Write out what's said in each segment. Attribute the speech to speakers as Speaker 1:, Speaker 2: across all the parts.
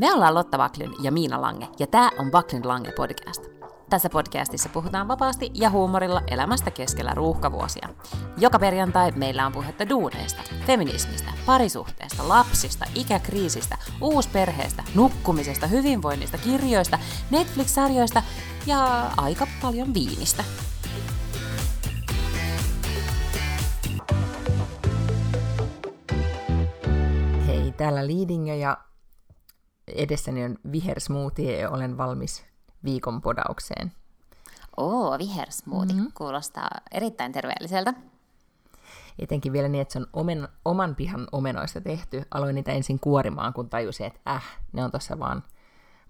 Speaker 1: Me ollaan Lotta Vaklin ja Miina Lange, ja tämä on Vaklin Lange podcast. Tässä podcastissa puhutaan vapaasti ja huumorilla elämästä keskellä ruuhkavuosia. Joka perjantai meillä on puhetta duuneista, feminismistä, parisuhteesta, lapsista, ikäkriisistä, uusperheestä, nukkumisesta, hyvinvoinnista, kirjoista, Netflix-sarjoista ja aika paljon viinistä.
Speaker 2: Hei, täällä Liidingö ja edessäni on vihersmoothie ja olen valmis viikon podaukseen.
Speaker 1: Oo, vihersmoothie. Mm-hmm. Kuulostaa erittäin terveelliseltä.
Speaker 2: Etenkin vielä niin, että se on omen, oman pihan omenoista tehty. Aloin niitä ensin kuorimaan, kun tajusin, että äh, ne on tuossa vaan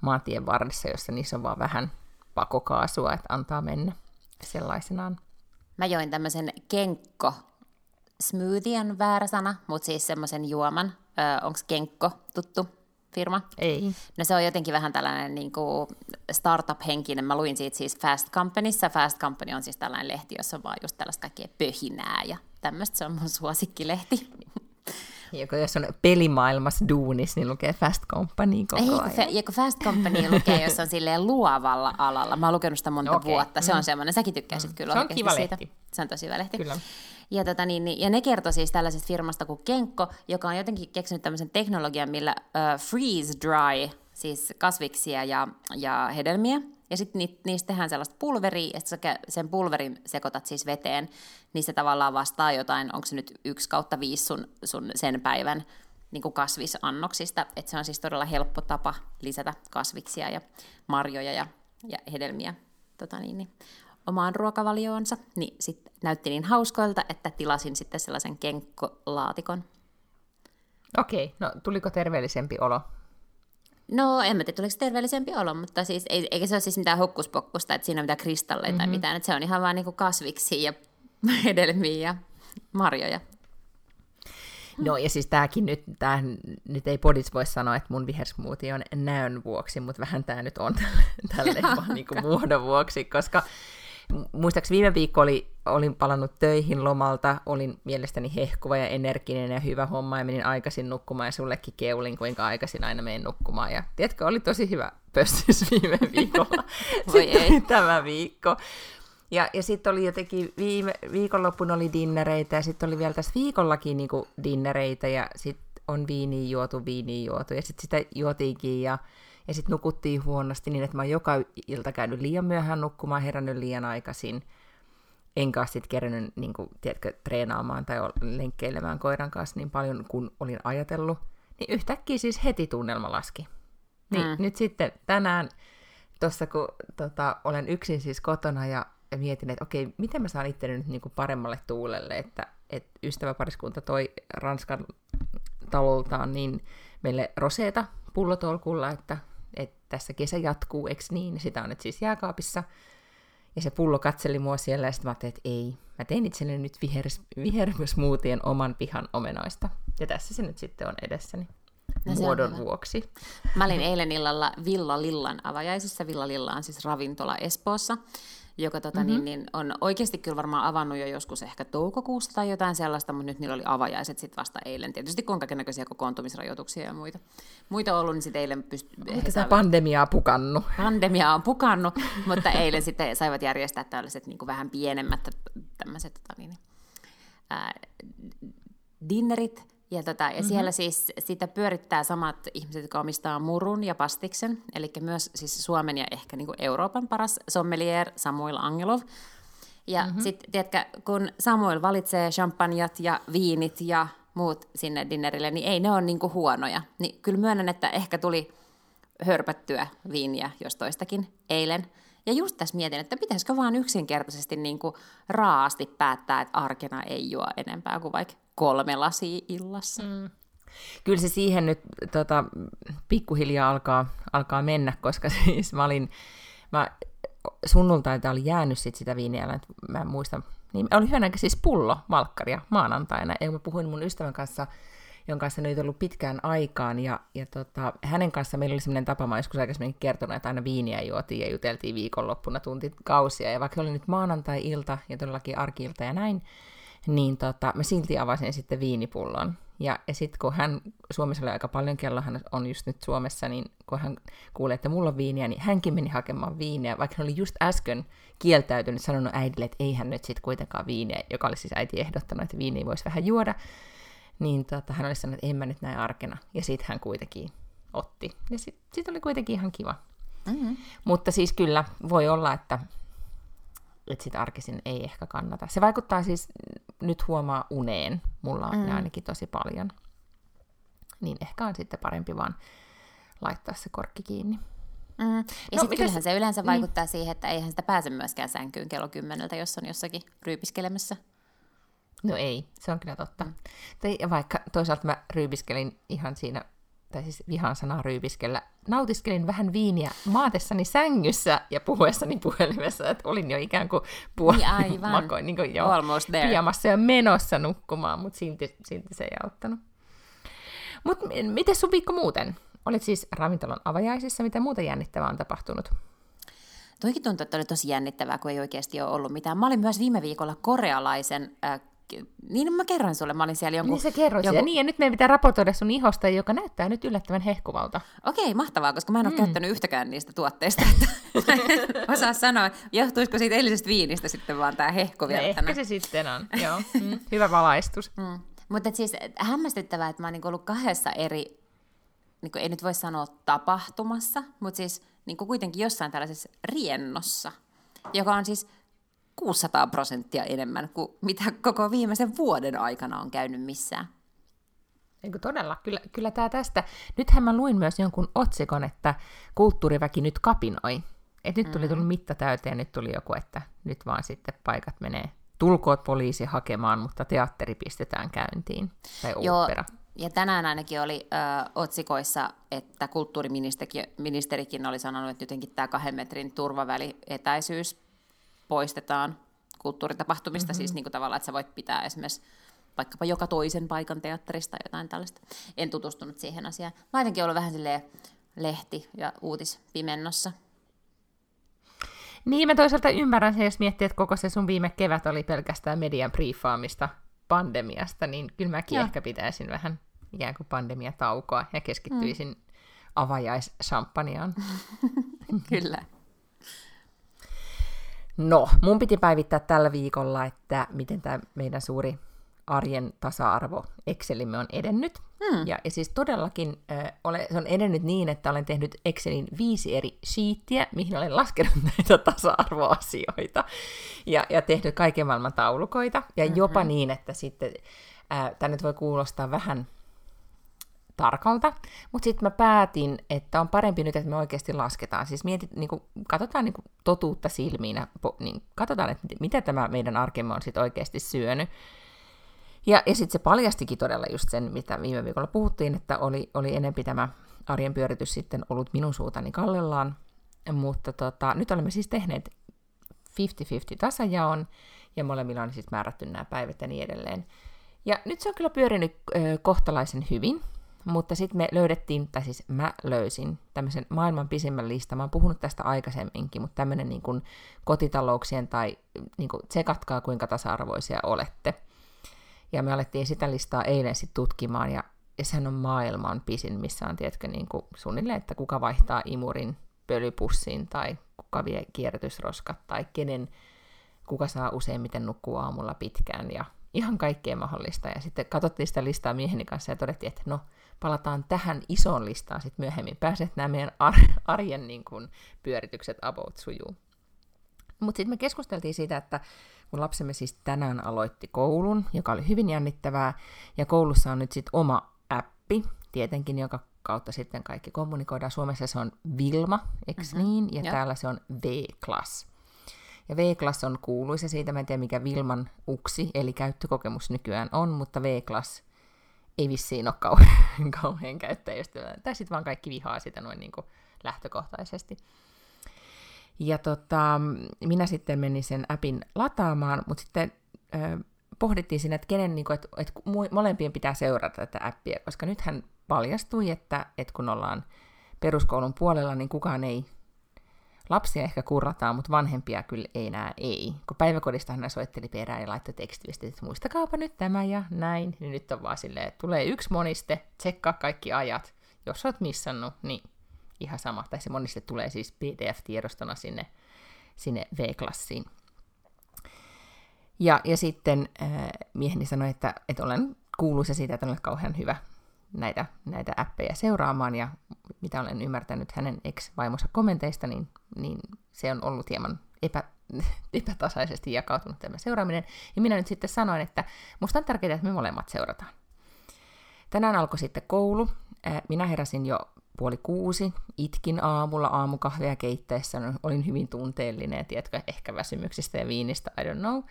Speaker 2: maantien varressa, jossa niissä on vaan vähän pakokaasua, että antaa mennä sellaisenaan.
Speaker 1: Mä join tämmöisen kenkko smoothie on väärä sana, mutta siis semmoisen juoman. Öö, Onko kenkko tuttu firma?
Speaker 2: Ei.
Speaker 1: No se on jotenkin vähän tällainen niin kuin startup-henkinen. Mä luin siitä siis Fast Companyssa. Fast Company on siis tällainen lehti, jossa on vaan just tällaista kaikkea pöhinää ja tämmöistä. Se on mun suosikkilehti.
Speaker 2: Joko jos on pelimaailmassa duunis, niin lukee Fast Company koko
Speaker 1: Ei,
Speaker 2: ajan.
Speaker 1: ja kun Fast Company lukee, jos on silleen luovalla alalla. Mä oon lukenut sitä monta
Speaker 2: Okei,
Speaker 1: vuotta. Se on
Speaker 2: mm.
Speaker 1: semmoinen, säkin tykkäisit kyllä
Speaker 2: Se on kiva
Speaker 1: siitä.
Speaker 2: lehti.
Speaker 1: Se on tosi hyvä lehti.
Speaker 2: Kyllä.
Speaker 1: Ja, tota, niin, niin, ja ne kertoi siis tällaisesta firmasta kuin Kenkko, joka on jotenkin keksinyt tämmöisen teknologian, millä uh, freeze dry, siis kasviksia ja, ja hedelmiä, ja sitten ni, niistä tehdään sellaista pulveria, ja sit sä kä- sen pulverin sekoitat siis veteen, niin se tavallaan vastaa jotain, onko se nyt yksi kautta viisi sun, sun sen päivän niin kuin kasvisannoksista, että se on siis todella helppo tapa lisätä kasviksia ja marjoja ja, ja hedelmiä. Tota niin, niin, omaan ruokavalioonsa, niin sitten näytti niin hauskoilta, että tilasin sitten sellaisen kenkkolaatikon.
Speaker 2: Okei, no tuliko terveellisempi olo?
Speaker 1: No, en mä tiedä, tuliko se terveellisempi olo, mutta siis, ei, eikä se ole siis mitään hokkuspokkusta, että siinä on mitään kristalleja mm-hmm. tai mitään, että se on ihan vaan niinku kasviksia ja hedelmiä ja marjoja.
Speaker 2: No ja siis tämäkin nyt, tää, nyt ei podis voi sanoa, että mun vihersmoothie on näön vuoksi, mutta vähän tämä nyt on tälle vaan niin kuin muodon vuoksi, koska muistaakseni viime viikko oli, olin palannut töihin lomalta, olin mielestäni hehkuva ja energinen ja hyvä homma ja menin aikaisin nukkumaan ja sullekin keulin, kuinka aikaisin aina menen nukkumaan. Ja tiedätkö, oli tosi hyvä pöstys viime viikolla.
Speaker 1: Voi
Speaker 2: Sitten
Speaker 1: ei.
Speaker 2: tämä viikko. Ja, ja sitten oli jotenkin viime, viikonloppuna oli dinnereitä ja sitten oli vielä tässä viikollakin niinku dinnereitä ja sitten on viiniä juotu, viiniä juotu ja sitten sitä juotiinkin ja, ja sitten nukuttiin huonosti niin, että mä oon joka ilta käynyt liian myöhään nukkumaan, herännyt liian aikaisin. Enkä sitten kerännyt, niin kuin, tiedätkö, treenaamaan tai lenkkeilemään koiran kanssa niin paljon kuin olin ajatellut. Niin yhtäkkiä siis heti tunnelma laski. Niin
Speaker 1: Mm.
Speaker 2: nyt sitten tänään, tuossa kun tota, olen yksin siis kotona ja, ja mietin, että okei, miten mä saan itteni nyt niin kuin paremmalle tuulelle, että, että ystäväpariskunta toi Ranskan taloltaan niin meille roseeta pullotolkulla, että tässä kesä jatkuu, eks niin? Sitä on nyt siis jääkaapissa. Ja se pullo katseli mua siellä ja sitten mä ajattelin, että ei, mä tein itselleni nyt vihers, vihersmoothien oman pihan omenoista. Ja tässä se nyt sitten on edessäni
Speaker 1: No
Speaker 2: muodon vuoksi.
Speaker 1: Mä olin eilen illalla Villa Lillan avajaisissa. Villa Lilla on siis ravintola Espoossa, joka tota, mm-hmm. niin, niin on oikeasti kyllä varmaan avannut jo joskus ehkä toukokuusta tai jotain sellaista, mutta nyt niillä oli avajaiset sitten vasta eilen. Tietysti kun on kaikennäköisiä kokoontumisrajoituksia ja muita, muita ollut, niin sitten eilen pysty... he
Speaker 2: Tätä
Speaker 1: saivat-
Speaker 2: pandemiaa pukannut.
Speaker 1: pandemia on pukannut, mutta eilen sitten saivat järjestää tällaiset niin kuin vähän pienemmät tämmöiset tota, niin, ää, dinnerit. Ja, tota, ja mm-hmm. siellä siis sitä pyörittää samat ihmiset, jotka omistaa Murun ja Pastiksen, eli myös siis Suomen ja ehkä niin kuin Euroopan paras sommelier Samuel Angelov. Ja mm-hmm. sitten, tiedätkö, kun Samuel valitsee champanjat ja viinit ja muut sinne dinnerille, niin ei ne ole niinku huonoja. Niin kyllä myönnän, että ehkä tuli hörpättyä viiniä jos toistakin eilen. Ja just tässä mietin, että pitäisikö vaan yksinkertaisesti niinku raasti päättää, että arkena ei juo enempää kuin vaikka kolme lasia illassa. Mm.
Speaker 2: Kyllä se siihen nyt tota, pikkuhiljaa alkaa, alkaa mennä, koska siis mä olin, mä sunnuntaita oli jäänyt sit sitä viiniä, että mä en muista, niin oli hyvänä siis pullo valkkaria maanantaina, ja mä puhuin mun ystävän kanssa, jonka kanssa nyt ollut pitkään aikaan, ja, ja tota, hänen kanssa meillä oli sellainen tapa, mä joskus aikaisemmin kertonut, että aina viiniä juotiin ja juteltiin viikonloppuna tuntikausia, ja vaikka oli nyt maanantai-ilta ja todellakin arki ja näin, niin tota, mä silti avasin sitten viinipullon. Ja, ja sitten kun hän, Suomessa oli aika paljon kello, hän on just nyt Suomessa, niin kun hän kuulee, että mulla on viiniä, niin hänkin meni hakemaan viiniä, vaikka hän oli just äsken kieltäytynyt, sanonut äidille, että ei hän nyt sitten kuitenkaan viiniä, joka oli siis äiti ehdottanut, että viiniä voisi vähän juoda. Niin tota, hän oli sanonut, että en mä nyt näin arkena. Ja sitten hän kuitenkin otti. Ja sitten sit oli kuitenkin ihan kiva. Mm-hmm. Mutta siis kyllä, voi olla, että, että sit arkisin ei ehkä kannata. Se vaikuttaa siis, nyt huomaa uneen, mulla on mm. ainakin tosi paljon. Niin ehkä on sitten parempi vaan laittaa se korkki kiinni.
Speaker 1: Mm. Ja no, sitten kyllähän se yleensä niin. vaikuttaa siihen, että eihän sitä pääse myöskään sänkyyn kello kymmeneltä, jos on jossakin ryypiskelemässä.
Speaker 2: No ei, se on kyllä totta. Mm. Tai vaikka toisaalta mä ryypiskelin ihan siinä tai siis vihan sanaa ryypiskellä, nautiskelin vähän viiniä maatessani sängyssä ja puhuessani puhelimessa, että olin jo ikään kuin puoli niin makoin, niin kuin jo Almost there. Pijamassa ja menossa nukkumaan, mutta silti, silti se ei auttanut. Mutta miten sun viikko muuten? Olit siis ravintolan avajaisissa, mitä muuta jännittävää on tapahtunut?
Speaker 1: Toikin tuntuu, että oli tosi jännittävää, kun ei oikeasti ole ollut mitään. Mä olin myös viime viikolla korealaisen äh, niin mä kerroin sulle, mä olin siellä jonkun...
Speaker 2: Niin sä kerroit jonkun... Niin, ja nyt meidän pitää raportoida sun ihosta, joka näyttää nyt yllättävän hehkuvalta.
Speaker 1: Okei, mahtavaa, koska mä en ole mm. käyttänyt yhtäkään niistä tuotteista, että osaa sanoa, johtuisiko siitä eilisestä viinistä sitten vaan tää hehku vielä.
Speaker 2: No, ehkä se sitten on, joo. Mm. Hyvä valaistus. Mm.
Speaker 1: Mutta siis hämmästyttävää, että mä oon niinku ollut kahdessa eri, niinku ei nyt voi sanoa tapahtumassa, mutta siis niinku kuitenkin jossain tällaisessa riennossa, joka on siis 600 prosenttia enemmän kuin mitä koko viimeisen vuoden aikana on käynyt missään.
Speaker 2: Eikö todella? Kyllä, kyllä tämä tästä. Nythän mä luin myös jonkun otsikon, että kulttuuriväki nyt kapinoi. Et nyt tuli mm. tullut mitta täyteen, nyt tuli joku, että nyt vaan sitten paikat menee. Tulkoot poliisi hakemaan, mutta teatteri pistetään käyntiin. Tai Joo, opera.
Speaker 1: Ja tänään ainakin oli ö, otsikoissa, että kulttuuriministerikin oli sanonut, että jotenkin tämä kahden metrin turvaväli etäisyys poistetaan kulttuuritapahtumista, mm-hmm. siis niin kuin tavallaan, että sä voit pitää esimerkiksi vaikkapa joka toisen paikan teatterista tai jotain tällaista. En tutustunut siihen asiaan. Mä jotenkin ollut vähän silleen lehti- ja uutispimennossa.
Speaker 2: Niin, mä toisaalta ymmärrän sen, jos miettii, että koko se sun viime kevät oli pelkästään median briefaamista pandemiasta, niin kyllä mäkin Joo. ehkä pitäisin vähän ikään kuin pandemiataukoa ja keskittyisin mm. avajais
Speaker 1: kyllä.
Speaker 2: No, mun piti päivittää tällä viikolla, että miten tämä meidän suuri arjen tasa-arvo Excelimme on edennyt. Hmm. Ja, ja siis todellakin äh, ole, se on edennyt niin, että olen tehnyt Excelin viisi eri sheettiä, mihin olen laskenut näitä tasa-arvoasioita ja, ja tehnyt kaiken maailman taulukoita. Ja mm-hmm. jopa niin, että sitten, äh, tämä nyt voi kuulostaa vähän tarkalta, mutta sitten mä päätin, että on parempi nyt, että me oikeasti lasketaan. Siis mietit, niin kuin, katsotaan niin kuin, totuutta silmiin ja niin, katsotaan, että mitä tämä meidän arkemme on sitten oikeasti syönyt. Ja, ja sitten se paljastikin todella just sen, mitä viime viikolla puhuttiin, että oli, oli enempi tämä arjen pyöritys sitten ollut minun suutani kallellaan. Mutta tota, nyt olemme siis tehneet 50-50 tasajaon, ja molemmilla on siis määrätty nämä päivät ja niin edelleen. Ja nyt se on kyllä pyörinyt kohtalaisen hyvin. Mutta sitten me löydettiin, tai siis mä löysin tämmöisen maailman pisimmän listan. Mä oon puhunut tästä aikaisemminkin, mutta tämmöinen niin kuin kotitalouksien tai niin kuin tsekatkaa kuinka tasa-arvoisia olette. Ja me alettiin sitä listaa eilen sitten tutkimaan, ja, ja sehän on maailman pisin, missä on, tiedätkö, niin kuin suunnilleen, että kuka vaihtaa imurin pölypussiin, tai kuka vie kierrätysroskat, tai kenen, kuka saa useimmiten nukkua aamulla pitkään, ja ihan kaikkea mahdollista. Ja sitten katsottiin sitä listaa mieheni kanssa ja todettiin, että no, palataan tähän isoon listaan sitten myöhemmin. Pääset nämä meidän ar- arjen niin kuin, pyöritykset about sujuu. Mutta sitten me keskusteltiin siitä, että kun lapsemme siis tänään aloitti koulun, joka oli hyvin jännittävää, ja koulussa on nyt sitten oma appi, tietenkin, joka kautta sitten kaikki kommunikoidaan. Suomessa se on Vilma, eikö mm-hmm. niin? Ja Joo. täällä se on V-Class. Ja V-Class on kuuluisa siitä, mä en tiedä mikä Vilman uksi, eli käyttökokemus nykyään on, mutta V-Class ei vissiin ole kauhean, kauhean käyttäjäystävällinen. Tai sitten vaan kaikki vihaa sitä noin niin kuin lähtökohtaisesti. Ja tota, minä sitten menin sen appin lataamaan, mutta sitten ö, pohdittiin siinä, että kenen, niin kuin, että, että molempien pitää seurata tätä appia, koska nythän paljastui, että, että kun ollaan peruskoulun puolella, niin kukaan ei lapsia ehkä kurrataan, mutta vanhempia kyllä ei enää ei. Kun päiväkodista hän soitteli perään ja laittoi tekstiviestit, että muistakaapa nyt tämä ja näin. Niin nyt on vaan silleen, että tulee yksi moniste, tsekkaa kaikki ajat. Jos oot missannut, niin ihan sama. Tai se moniste tulee siis PDF-tiedostona sinne, sinne V-klassiin. Ja, ja sitten äh, mieheni sanoi, että, että olen kuuluisa siitä, että olen kauhean hyvä näitä, näitä appeja seuraamaan, ja mitä olen ymmärtänyt hänen ex-vaimonsa kommenteista, niin, niin se on ollut hieman epä, epätasaisesti jakautunut tämä seuraaminen. Ja minä nyt sitten sanoin, että musta on tärkeää, että me molemmat seurataan. Tänään alkoi sitten koulu. Minä heräsin jo puoli kuusi, itkin aamulla aamukahvia keittäessä, olin hyvin tunteellinen, tiedätkö, ehkä väsymyksistä ja viinistä, I don't know.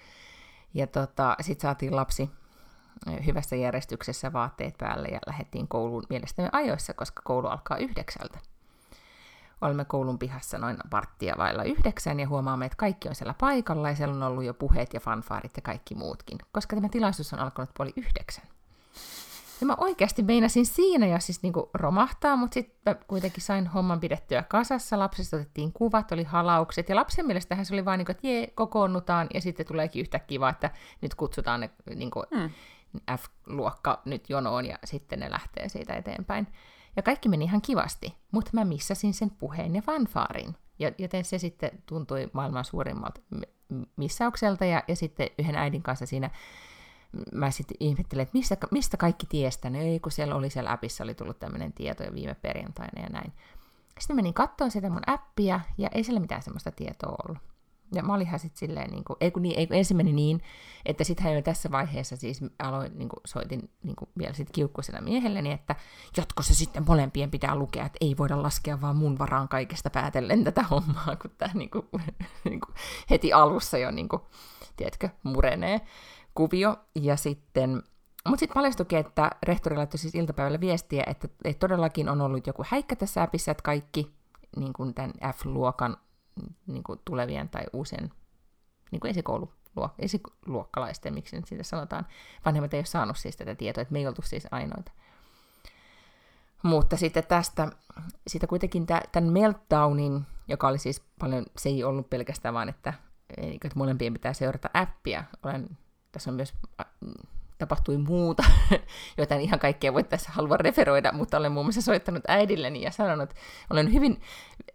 Speaker 2: Ja tota, sitten saatiin lapsi hyvässä järjestyksessä vaatteet päälle ja lähdettiin kouluun mielestäni ajoissa, koska koulu alkaa yhdeksältä. Olemme koulun pihassa noin varttia vailla yhdeksän ja huomaamme, että kaikki on siellä paikalla ja siellä on ollut jo puheet ja fanfaarit ja kaikki muutkin, koska tämä tilaisuus on alkanut puoli yhdeksän. Ja mä oikeasti meinasin siinä jo siis niinku romahtaa, mutta sitten kuitenkin sain homman pidettyä kasassa. Lapsista otettiin kuvat, oli halaukset. Ja lapsen mielestä se oli vain, niinku, että jee, kokoonnutaan. Ja sitten tuleekin yhtä kiva, että nyt kutsutaan ne niinku, mm. F-luokka nyt jonoon ja sitten ne lähtee siitä eteenpäin. Ja kaikki meni ihan kivasti, mutta mä missasin sen puheen ja fanfaarin. Ja, joten se sitten tuntui maailman suurimmalta missaukselta. Ja, ja sitten yhden äidin kanssa siinä mä sitten ihmettelin, että mistä, mistä kaikki tiestä, ne ei kun siellä oli siellä appissa oli tullut tämmöinen tieto jo viime perjantaina ja näin. Sitten menin katsomaan sitä mun appia, ja ei siellä mitään semmoista tietoa ollut. Ja mä olinhan sitten silleen, niin kuin, ei kun, niin, ei kun ensin meni niin, että sitten hän jo tässä vaiheessa siis aloin, niin kuin, soitin niin kuin, vielä sitten kiukkuisena miehelleni, että jatkossa sitten molempien pitää lukea, että ei voida laskea vaan mun varaan kaikesta päätellen tätä hommaa, kun tämä niin kuin, niin kuin, heti alussa jo, niin kuin, tiedätkö, murenee kuvio. Ja sitten, mutta sitten paljastuikin, että rehtori laittoi siis iltapäivällä viestiä, että, että todellakin on ollut joku häikkä tässä appissa, että kaikki niin kuin tämän F-luokan niin kuin tulevien tai uusien niin kuin esikoulu esiluokkalaisten, miksi nyt siitä sanotaan, vanhemmat ei ole saanut siis tätä tietoa, että me ei oltu siis ainoita. Mutta sitten tästä, siitä kuitenkin tämän meltdownin, joka oli siis paljon, se ei ollut pelkästään vaan, että, että molempien pitää seurata appia. Olen tässä on myös tapahtui muuta, joita en ihan kaikkea voi tässä halua referoida, mutta olen muun muassa soittanut äidilleni ja sanonut, että olen hyvin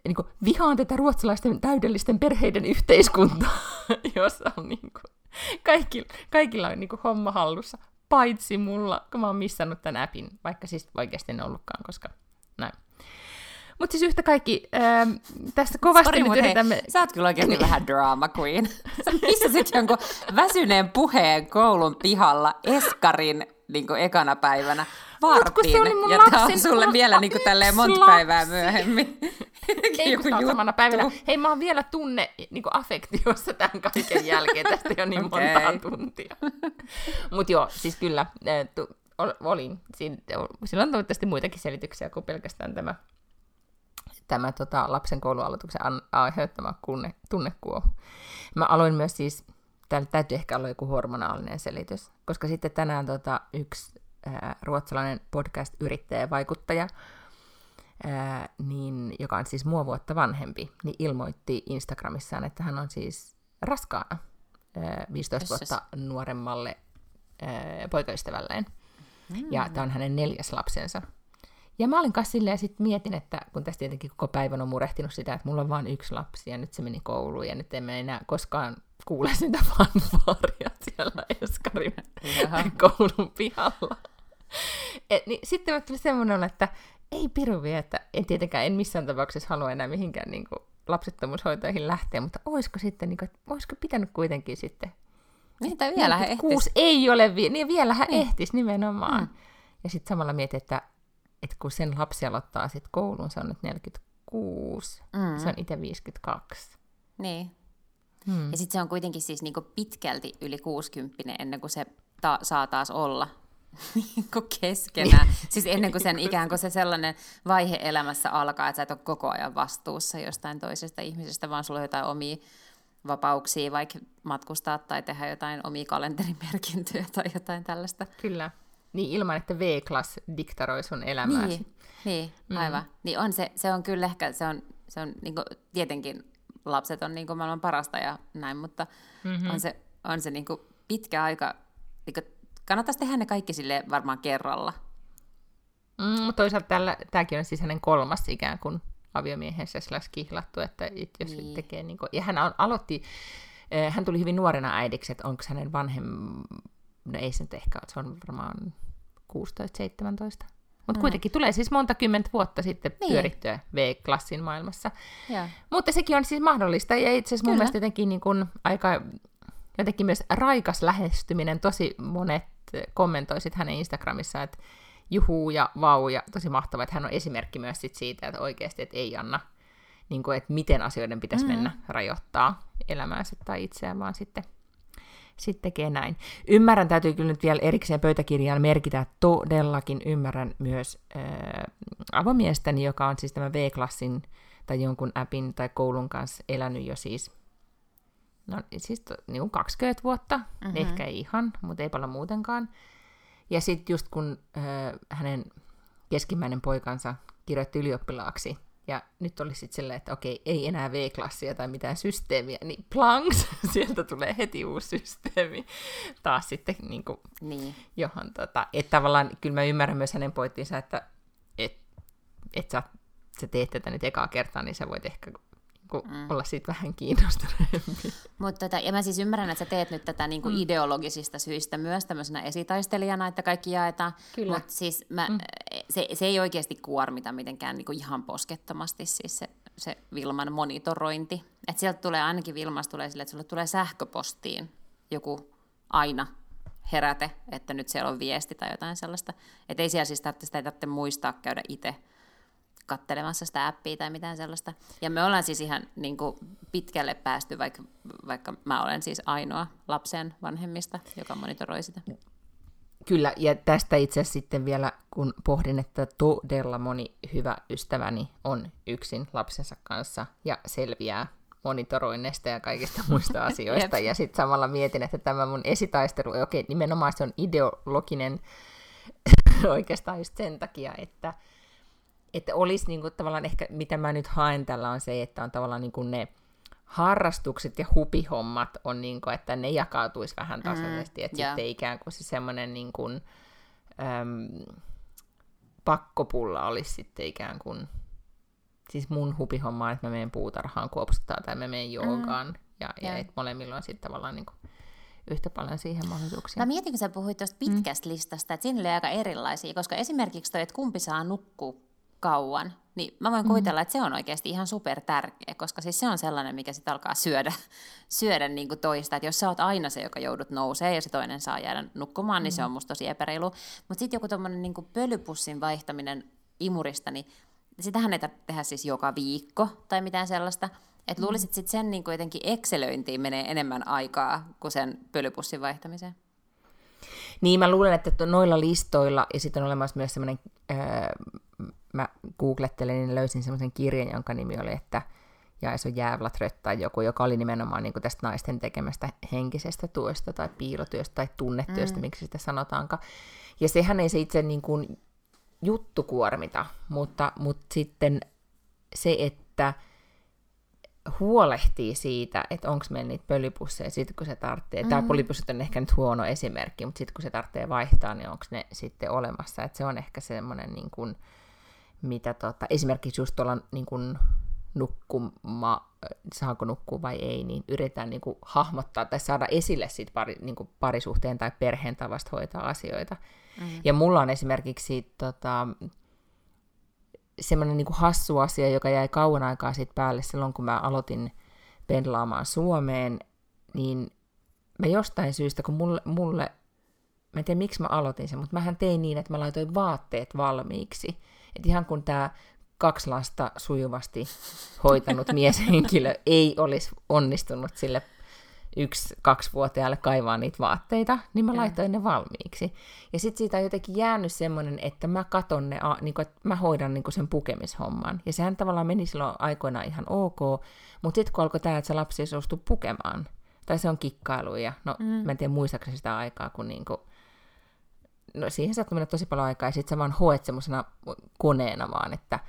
Speaker 2: niin kuin, vihaan tätä ruotsalaisten täydellisten perheiden yhteiskuntaa, jossa on niin kuin, kaikki, kaikilla on niin kuin, homma hallussa, paitsi mulla, kun mä oon missannut tämän appin, vaikka siis oikeasti en ollutkaan, koska näin. Mutta siis yhtä kaikki, ähm, tässä kovasti Sorry, nyt yritämme...
Speaker 1: Hei, sä oot kyllä oikeasti vähän drama queen. Sä missasit jonkun väsyneen puheen koulun pihalla Eskarin niin kuin ekana päivänä vartin.
Speaker 2: se oli mun
Speaker 1: ja
Speaker 2: lapsen,
Speaker 1: on sulle vielä niin tälleen monta lapsi. päivää myöhemmin.
Speaker 2: Ei Joku juttu. samana päivänä. Hei, mä oon vielä tunne niin affektiossa tämän kaiken jälkeen. Tästä jo niin okay. monta tuntia. Mutta joo, siis kyllä, olin. Siinä on toivottavasti muitakin selityksiä kuin pelkästään tämä tämä tota, lapsen koulualoituksen aiheuttama kunne, tunnekuo. Mä aloin myös siis, täällä täytyy ehkä olla joku hormonaalinen selitys, koska sitten tänään tota, yksi ää, ruotsalainen podcast-yrittäjä ja vaikuttaja, ää, niin, joka on siis mua vuotta vanhempi, niin ilmoitti Instagramissaan, että hän on siis raskaana ää, 15 vuotta nuoremmalle ää, poikaystävälleen. Mm. Ja tämä on hänen neljäs lapsensa. Ja mä olin kanssa silleen ja sitten mietin, että kun tästä tietenkin koko päivän on murehtinut sitä, että mulla on vain yksi lapsi ja nyt se meni kouluun ja nyt emme enää koskaan kuule sitä fanfaaria siellä Eskarin koulun pihalla. Et, niin, sitten tuli semmoinen että ei piru vie, että en tietenkään, en missään tapauksessa halua enää mihinkään niin kuin, lapsettomuushoitoihin lähteä, mutta olisiko sitten, niin kuin, olisiko pitänyt kuitenkin sitten
Speaker 1: niin, tai vielä hän
Speaker 2: ehtis. ei ole, vi- niin vielä niin. ehtis nimenomaan. Mm. Ja sitten samalla mietin, että että kun sen lapsi aloittaa sitten koulun, se on nyt 46, mm. se on itse 52.
Speaker 1: Niin. Hmm. Ja sitten se on kuitenkin siis niinku pitkälti yli 60 ennen kuin se ta- saa taas olla niinku keskenään. Niin. siis ennen kuin sen ikään kuin se sellainen vaihe elämässä alkaa, että sä et ole koko ajan vastuussa jostain toisesta ihmisestä, vaan sulla on jotain omia vapauksia, vaikka matkustaa tai tehdä jotain omia kalenterimerkintöjä tai jotain tällaista.
Speaker 2: Kyllä. Niin, ilman että V-class diktaroi sun elämääsi.
Speaker 1: Niin, niin mm. aivan. Niin on se, se on kyllä ehkä, se on, se on niin kuin, tietenkin lapset on niin kuin maailman parasta ja näin, mutta mm-hmm. on se, on se niin kuin pitkä aika, niin kuin, kannattaisi tehdä ne kaikki sille varmaan kerralla.
Speaker 2: Mm, toisaalta tällä, tämäkin on siis hänen kolmas ikään kuin aviomiehensä kihlattu, että jos niin. tekee niin kuin, ja hän aloitti, eh, hän tuli hyvin nuorena äidiksi, että onko hänen vanhem, no ei se nyt ehkä, se on varmaan 16-17. Mutta mm. kuitenkin tulee siis monta kymmentä vuotta sitten niin. pyörittyä V-klassin maailmassa. Ja. Mutta sekin on siis mahdollista, ja itse asiassa mun mielestä jotenkin niin kun aika jotenkin myös raikas lähestyminen. Tosi monet kommentoisit hänen Instagramissa, että juhuu ja vau, ja tosi mahtavaa, että hän on esimerkki myös sit siitä, että oikeasti että ei anna, niin kuin, että miten asioiden pitäisi mm. mennä rajoittaa elämäänsä tai itseään, vaan sitten sitten tekee näin. Ymmärrän, täytyy kyllä nyt vielä erikseen pöytäkirjaan merkitä, että todellakin ymmärrän myös äh, avomiestäni, joka on siis tämä V-klassin tai jonkun appin tai koulun kanssa elänyt jo siis, no siis to, niin kuin 20 vuotta, mm-hmm. ehkä ei ihan, mutta ei paljon muutenkaan. Ja sitten just kun äh, hänen keskimmäinen poikansa kirjoitti ylioppilaaksi, ja nyt oli sitten silleen, että okei, ei enää V-klassia tai mitään systeemiä, niin planks, sieltä tulee heti uusi systeemi taas sitten niin kuin, niin. johon, tota, että tavallaan kyllä mä ymmärrän myös hänen pointtinsa, että et, et sä, sä teet tätä nyt ekaa kertaa, niin sä voit ehkä kuin mm. olla siitä vähän kiinnostuneempi.
Speaker 1: Mutta tota, ja mä siis ymmärrän, että sä teet nyt tätä niin kuin mm. ideologisista syistä myös tämmöisenä esitaistelijana, että kaikki jaetaan. Mutta siis mä, mm. se, se ei oikeasti kuormita mitenkään niin kuin ihan poskettomasti siis se, se Vilman monitorointi. Että sieltä tulee ainakin Vilmasta tulee sille, että sulle tulee sähköpostiin joku aina heräte, että nyt siellä on viesti tai jotain sellaista. Että ei siellä siis tarvitse, sitä ei tarvitse muistaa käydä itse kattelemassa sitä appia tai mitään sellaista. Ja me ollaan siis ihan niin kuin pitkälle päästy, vaikka, vaikka mä olen siis ainoa lapsen vanhemmista, joka monitoroi sitä.
Speaker 2: Kyllä, ja tästä itse asiassa sitten vielä, kun pohdin, että todella moni hyvä ystäväni on yksin lapsensa kanssa ja selviää monitoroinneista ja kaikista muista asioista. ja sitten samalla mietin, että tämä mun esitaistelu, okei, nimenomaan se on ideologinen oikeastaan just sen takia, että että olisi niin kuin, tavallaan ehkä, mitä mä nyt haen tällä on se, että on tavallaan niin kuin ne harrastukset ja hupihommat on niin kuin, että ne jakautuisi vähän mm, tasaisesti, mm, että yeah. sitten ikään kuin se semmoinen niin kuin, äm, pakkopulla olisi sitten ikään kuin, siis mun hupihomma on, että mä menen puutarhaan kuopsuttaa tai mä menen joogaan, mm, ja, yeah. ja että molemmilla on sitten tavallaan niin kuin, yhtä paljon siihen mahdollisuuksia.
Speaker 1: Mä mietin, kun sä puhuit tuosta pitkästä mm. listasta, että siinä oli aika erilaisia, koska esimerkiksi toi, että kumpi saa nukkua kauan, niin mä voin mm-hmm. kuvitella, että se on oikeasti ihan super tärkeä, koska siis se on sellainen, mikä sitten alkaa syödä, syödä niin kuin toista. Että jos sä oot aina se, joka joudut nousee ja se toinen saa jäädä nukkumaan, niin mm-hmm. se on musta tosi epäreilu. Mutta sitten joku tuommoinen niin pölypussin vaihtaminen imurista, niin sitähän ei tarvitse tehdä siis joka viikko tai mitään sellaista. Että mm. luulisit sitten sen niin kuin jotenkin Excelöintiin menee enemmän aikaa kuin sen pölypussin vaihtamiseen?
Speaker 2: Niin, mä luulen, että noilla listoilla, ja sitten on olemassa myös semmoinen äh, mä googlettelin, niin löysin semmoisen kirjan, jonka nimi oli, että ja se on jäävla trött tai joku, joka oli nimenomaan niin kuin tästä naisten tekemästä henkisestä tuosta tai piilotyöstä tai tunnetyöstä, mm. miksi sitä sanotaankaan. Ja sehän ei se itse niin kuin juttu kuormita, mutta, mutta sitten se, että huolehtii siitä, että onko meillä niitä pölypusseja, sitten kun se tarvitsee, mm-hmm. tämä pölypussit on ehkä nyt huono esimerkki, mutta sitten kun se tarvitsee vaihtaa, niin onko ne sitten olemassa, että se on ehkä semmoinen niin kuin, mitä tota, esimerkiksi just tuolla niin kuin nukkuma, saako nukkua vai ei, niin yritetään niin kuin hahmottaa tai saada esille siitä pari, niin kuin parisuhteen tai perheen tavasta hoitaa asioita. Mm. Ja mulla on esimerkiksi tota, semmoinen niin hassu asia, joka jäi kauan aikaa sitten päälle silloin, kun mä aloitin pendlaamaan Suomeen, niin mä jostain syystä, kun mulle, mulle mä en tiedä miksi mä aloitin sen, mutta mähän tein niin, että mä laitoin vaatteet valmiiksi. Että ihan kun tämä kaksi lasta sujuvasti hoitanut mieshenkilö ei olisi onnistunut sille yksi, kaksivuotiaalle kaivaa niitä vaatteita, niin mä ja. laitoin ne valmiiksi. Ja sitten siitä on jotenkin jäänyt semmoinen, että mä katon ne, niin kuin, että mä hoidan niin kuin sen pukemishomman. Ja sehän tavallaan meni silloin aikoinaan ihan ok, mutta sitten kun alkoi tämä, että se lapsi ei suostu pukemaan, tai se on kikkailu, ja no mm. mä en tiedä muistaakseni sitä aikaa, kun niin kuin, no siihen saattoi mennä tosi paljon aikaa, ja sitten sä vaan hoet semmoisena koneena vaan, että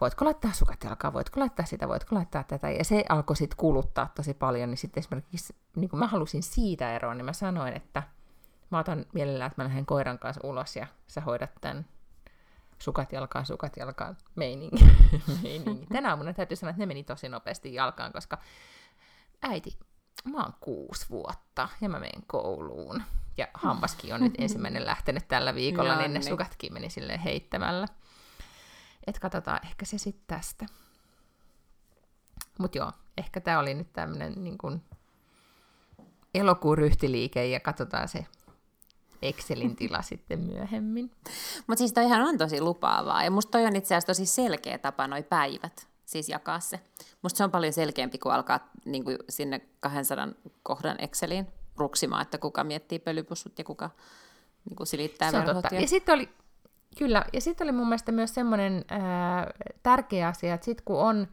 Speaker 2: voitko laittaa sukat jalkaan, voitko laittaa sitä, voitko laittaa tätä. Ja se alkoi sitten kuluttaa tosi paljon, niin sitten esimerkiksi, niin kun mä halusin siitä eroa, niin mä sanoin, että mä otan mielellään, että mä lähden koiran kanssa ulos ja sä hoidat tämän sukat jalkaan, sukat jalkaan meiningi. Tänä aamuna täytyy sanoa, että ne meni tosi nopeasti jalkaan, koska äiti, mä oon kuusi vuotta ja mä menen kouluun. Ja hammaskin on nyt ensimmäinen lähtenyt tällä viikolla, niin ne sukatkin meni silleen heittämällä. Et katsotaan ehkä se sitten tästä. Mutta joo, ehkä tämä oli nyt tämmöinen niin kun elokuun ryhtiliike ja katsotaan se Excelin tila sitten myöhemmin.
Speaker 1: Mutta siis toihan on tosi lupaavaa ja musta toi on itse asiassa tosi selkeä tapa noi päivät, siis jakaa se. Musta se on paljon selkeämpi kuin alkaa niin kuin sinne 200 kohdan Exceliin ruksimaan, että kuka miettii pölypussut ja kuka niin kuin silittää
Speaker 2: se verhot. Ja, ja sitten oli, kyllä, ja sitten oli mun mielestä myös semmoinen äh, tärkeä asia, että sitten kun on,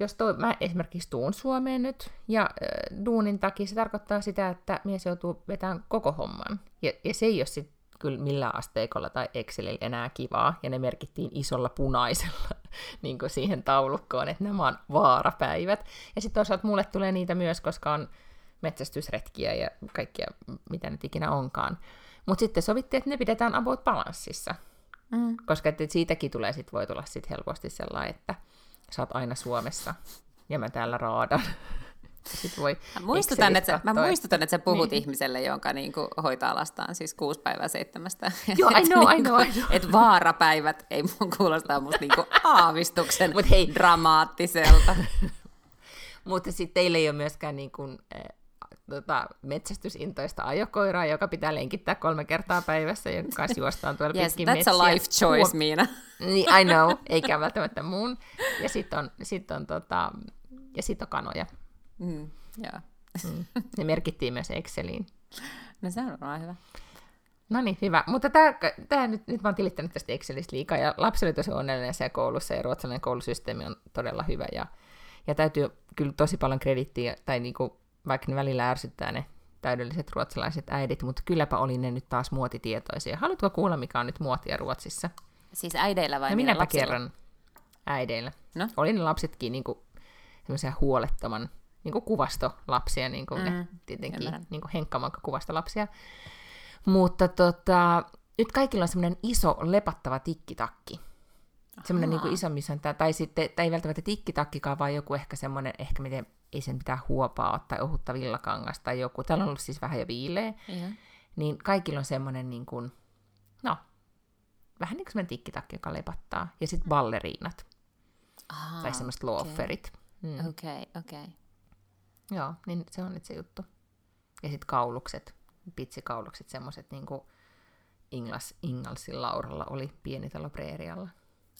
Speaker 2: jos toi, mä esimerkiksi tuun Suomeen nyt, ja äh, duunin takia se tarkoittaa sitä, että mies joutuu vetämään koko homman. Ja, ja se ei ole sitten kyllä millään asteikolla tai Excelillä enää kivaa, ja ne merkittiin isolla punaisella niin kuin siihen taulukkoon, että nämä on vaarapäivät. Ja sitten toisaalta mulle tulee niitä myös, koska on metsästysretkiä ja kaikkia, mitä nyt ikinä onkaan. Mutta sitten sovittiin, että ne pidetään about balanssissa. Mm. Koska että siitäkin tulee sit, voi tulla sit helposti sellainen, että sä oot aina Suomessa ja mä täällä raadan.
Speaker 1: Sitten voi mä, muistutan, että sä, mä muistutan, että sä puhut niin. ihmiselle, jonka niin kuin, hoitaa lastaan siis kuusi päivää seitsemästä.
Speaker 2: Joo, I know, I know, I know.
Speaker 1: Että vaarapäivät ei mun kuulostaa musta niin kuin aavistuksen Mut hei. dramaattiselta.
Speaker 2: Mutta sitten teille ei ole myöskään niin kuin, eh, tota, metsästysintoista ajokoiraa, joka pitää lenkittää kolme kertaa päivässä, ja kanssa juostaan tuolla
Speaker 1: yes, pitkin that's metsiä. a life choice, Miina.
Speaker 2: niin, I know, eikä välttämättä muun. Ja sitten on, sit on, tota, ja sit on kanoja.
Speaker 1: Mm, yeah.
Speaker 2: mm. Ne merkittiin myös Exceliin.
Speaker 1: No se on varmaan hyvä.
Speaker 2: No niin, hyvä. Mutta tämä, tämä nyt, nyt mä oon tilittänyt tästä Excelistä liikaa, ja lapsi oli tosi onnellinen siellä koulussa, ja ruotsalainen koulusysteemi on todella hyvä, ja, ja täytyy kyllä tosi paljon kredittiä, tai niinku vaikka ne välillä ärsyttää ne täydelliset ruotsalaiset äidit, mutta kylläpä oli ne nyt taas muotitietoisia. Haluatko kuulla, mikä on nyt muotia Ruotsissa?
Speaker 1: Siis äideillä vai
Speaker 2: no minäpä lapsilla? kerran äideillä. No? Oli ne lapsetkin niinku semmoisia huolettoman niinku kuvastolapsia, niin kuin mm, ne tietenkin niinku henkkamanka kuvastolapsia. Mutta tota, nyt kaikilla on semmoinen iso lepattava tikkitakki. Semmoinen niin iso, missä on tää, tai sitten, tai ei välttämättä tikkitakkikaan, vaan joku ehkä semmoinen, ehkä miten ei sen mitään huopaa tai ohutta villakangasta tai joku. Täällä on ollut siis vähän jo viileä. Yeah. Niin kaikilla on semmoinen niin kuin, no, vähän niin kuin semmoinen tikkitakki, joka lepattaa. Ja sitten balleriinat. Aha, tai semmoiset okay. looferit.
Speaker 1: Mm. Okei, okay, okei. Okay.
Speaker 2: Joo, niin se on nyt se juttu. Ja sitten kaulukset, pitsikaulukset, semmoiset niin kuin Inglas, Ingalsin Lauralla oli pienitalo preerialla.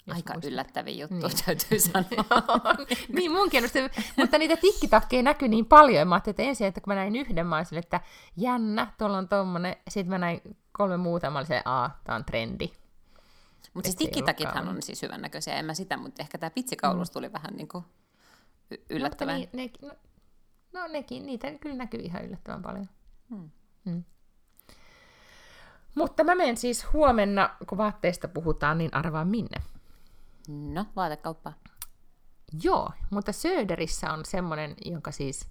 Speaker 1: Aika muistat. yllättäviä juttu, niin. täytyy sanoa.
Speaker 2: niin, munkin on mutta niitä tikkitakkeja näkyy niin paljon. Mä ajattelin, että ensin, että kun mä näin yhden, mä olisin, että jännä, tuolla on tommonen. Sitten mä näin kolme muuta, mä olisin, että tää on trendi.
Speaker 1: Mutta siis tikkitakithan on siis hyvännäköisiä, en mä sitä, mutta ehkä tämä pitsikaulus mm. tuli vähän niin kuin yllättävän.
Speaker 2: Mutta niin, ne, no, no nekin, niitä kyllä näkyy ihan yllättävän paljon. Hmm. Hmm. Mutta mä menen siis huomenna, kun vaatteista puhutaan, niin arvaa minne.
Speaker 1: No, vaatekauppa.
Speaker 2: Joo, mutta Söderissä on semmoinen, jonka siis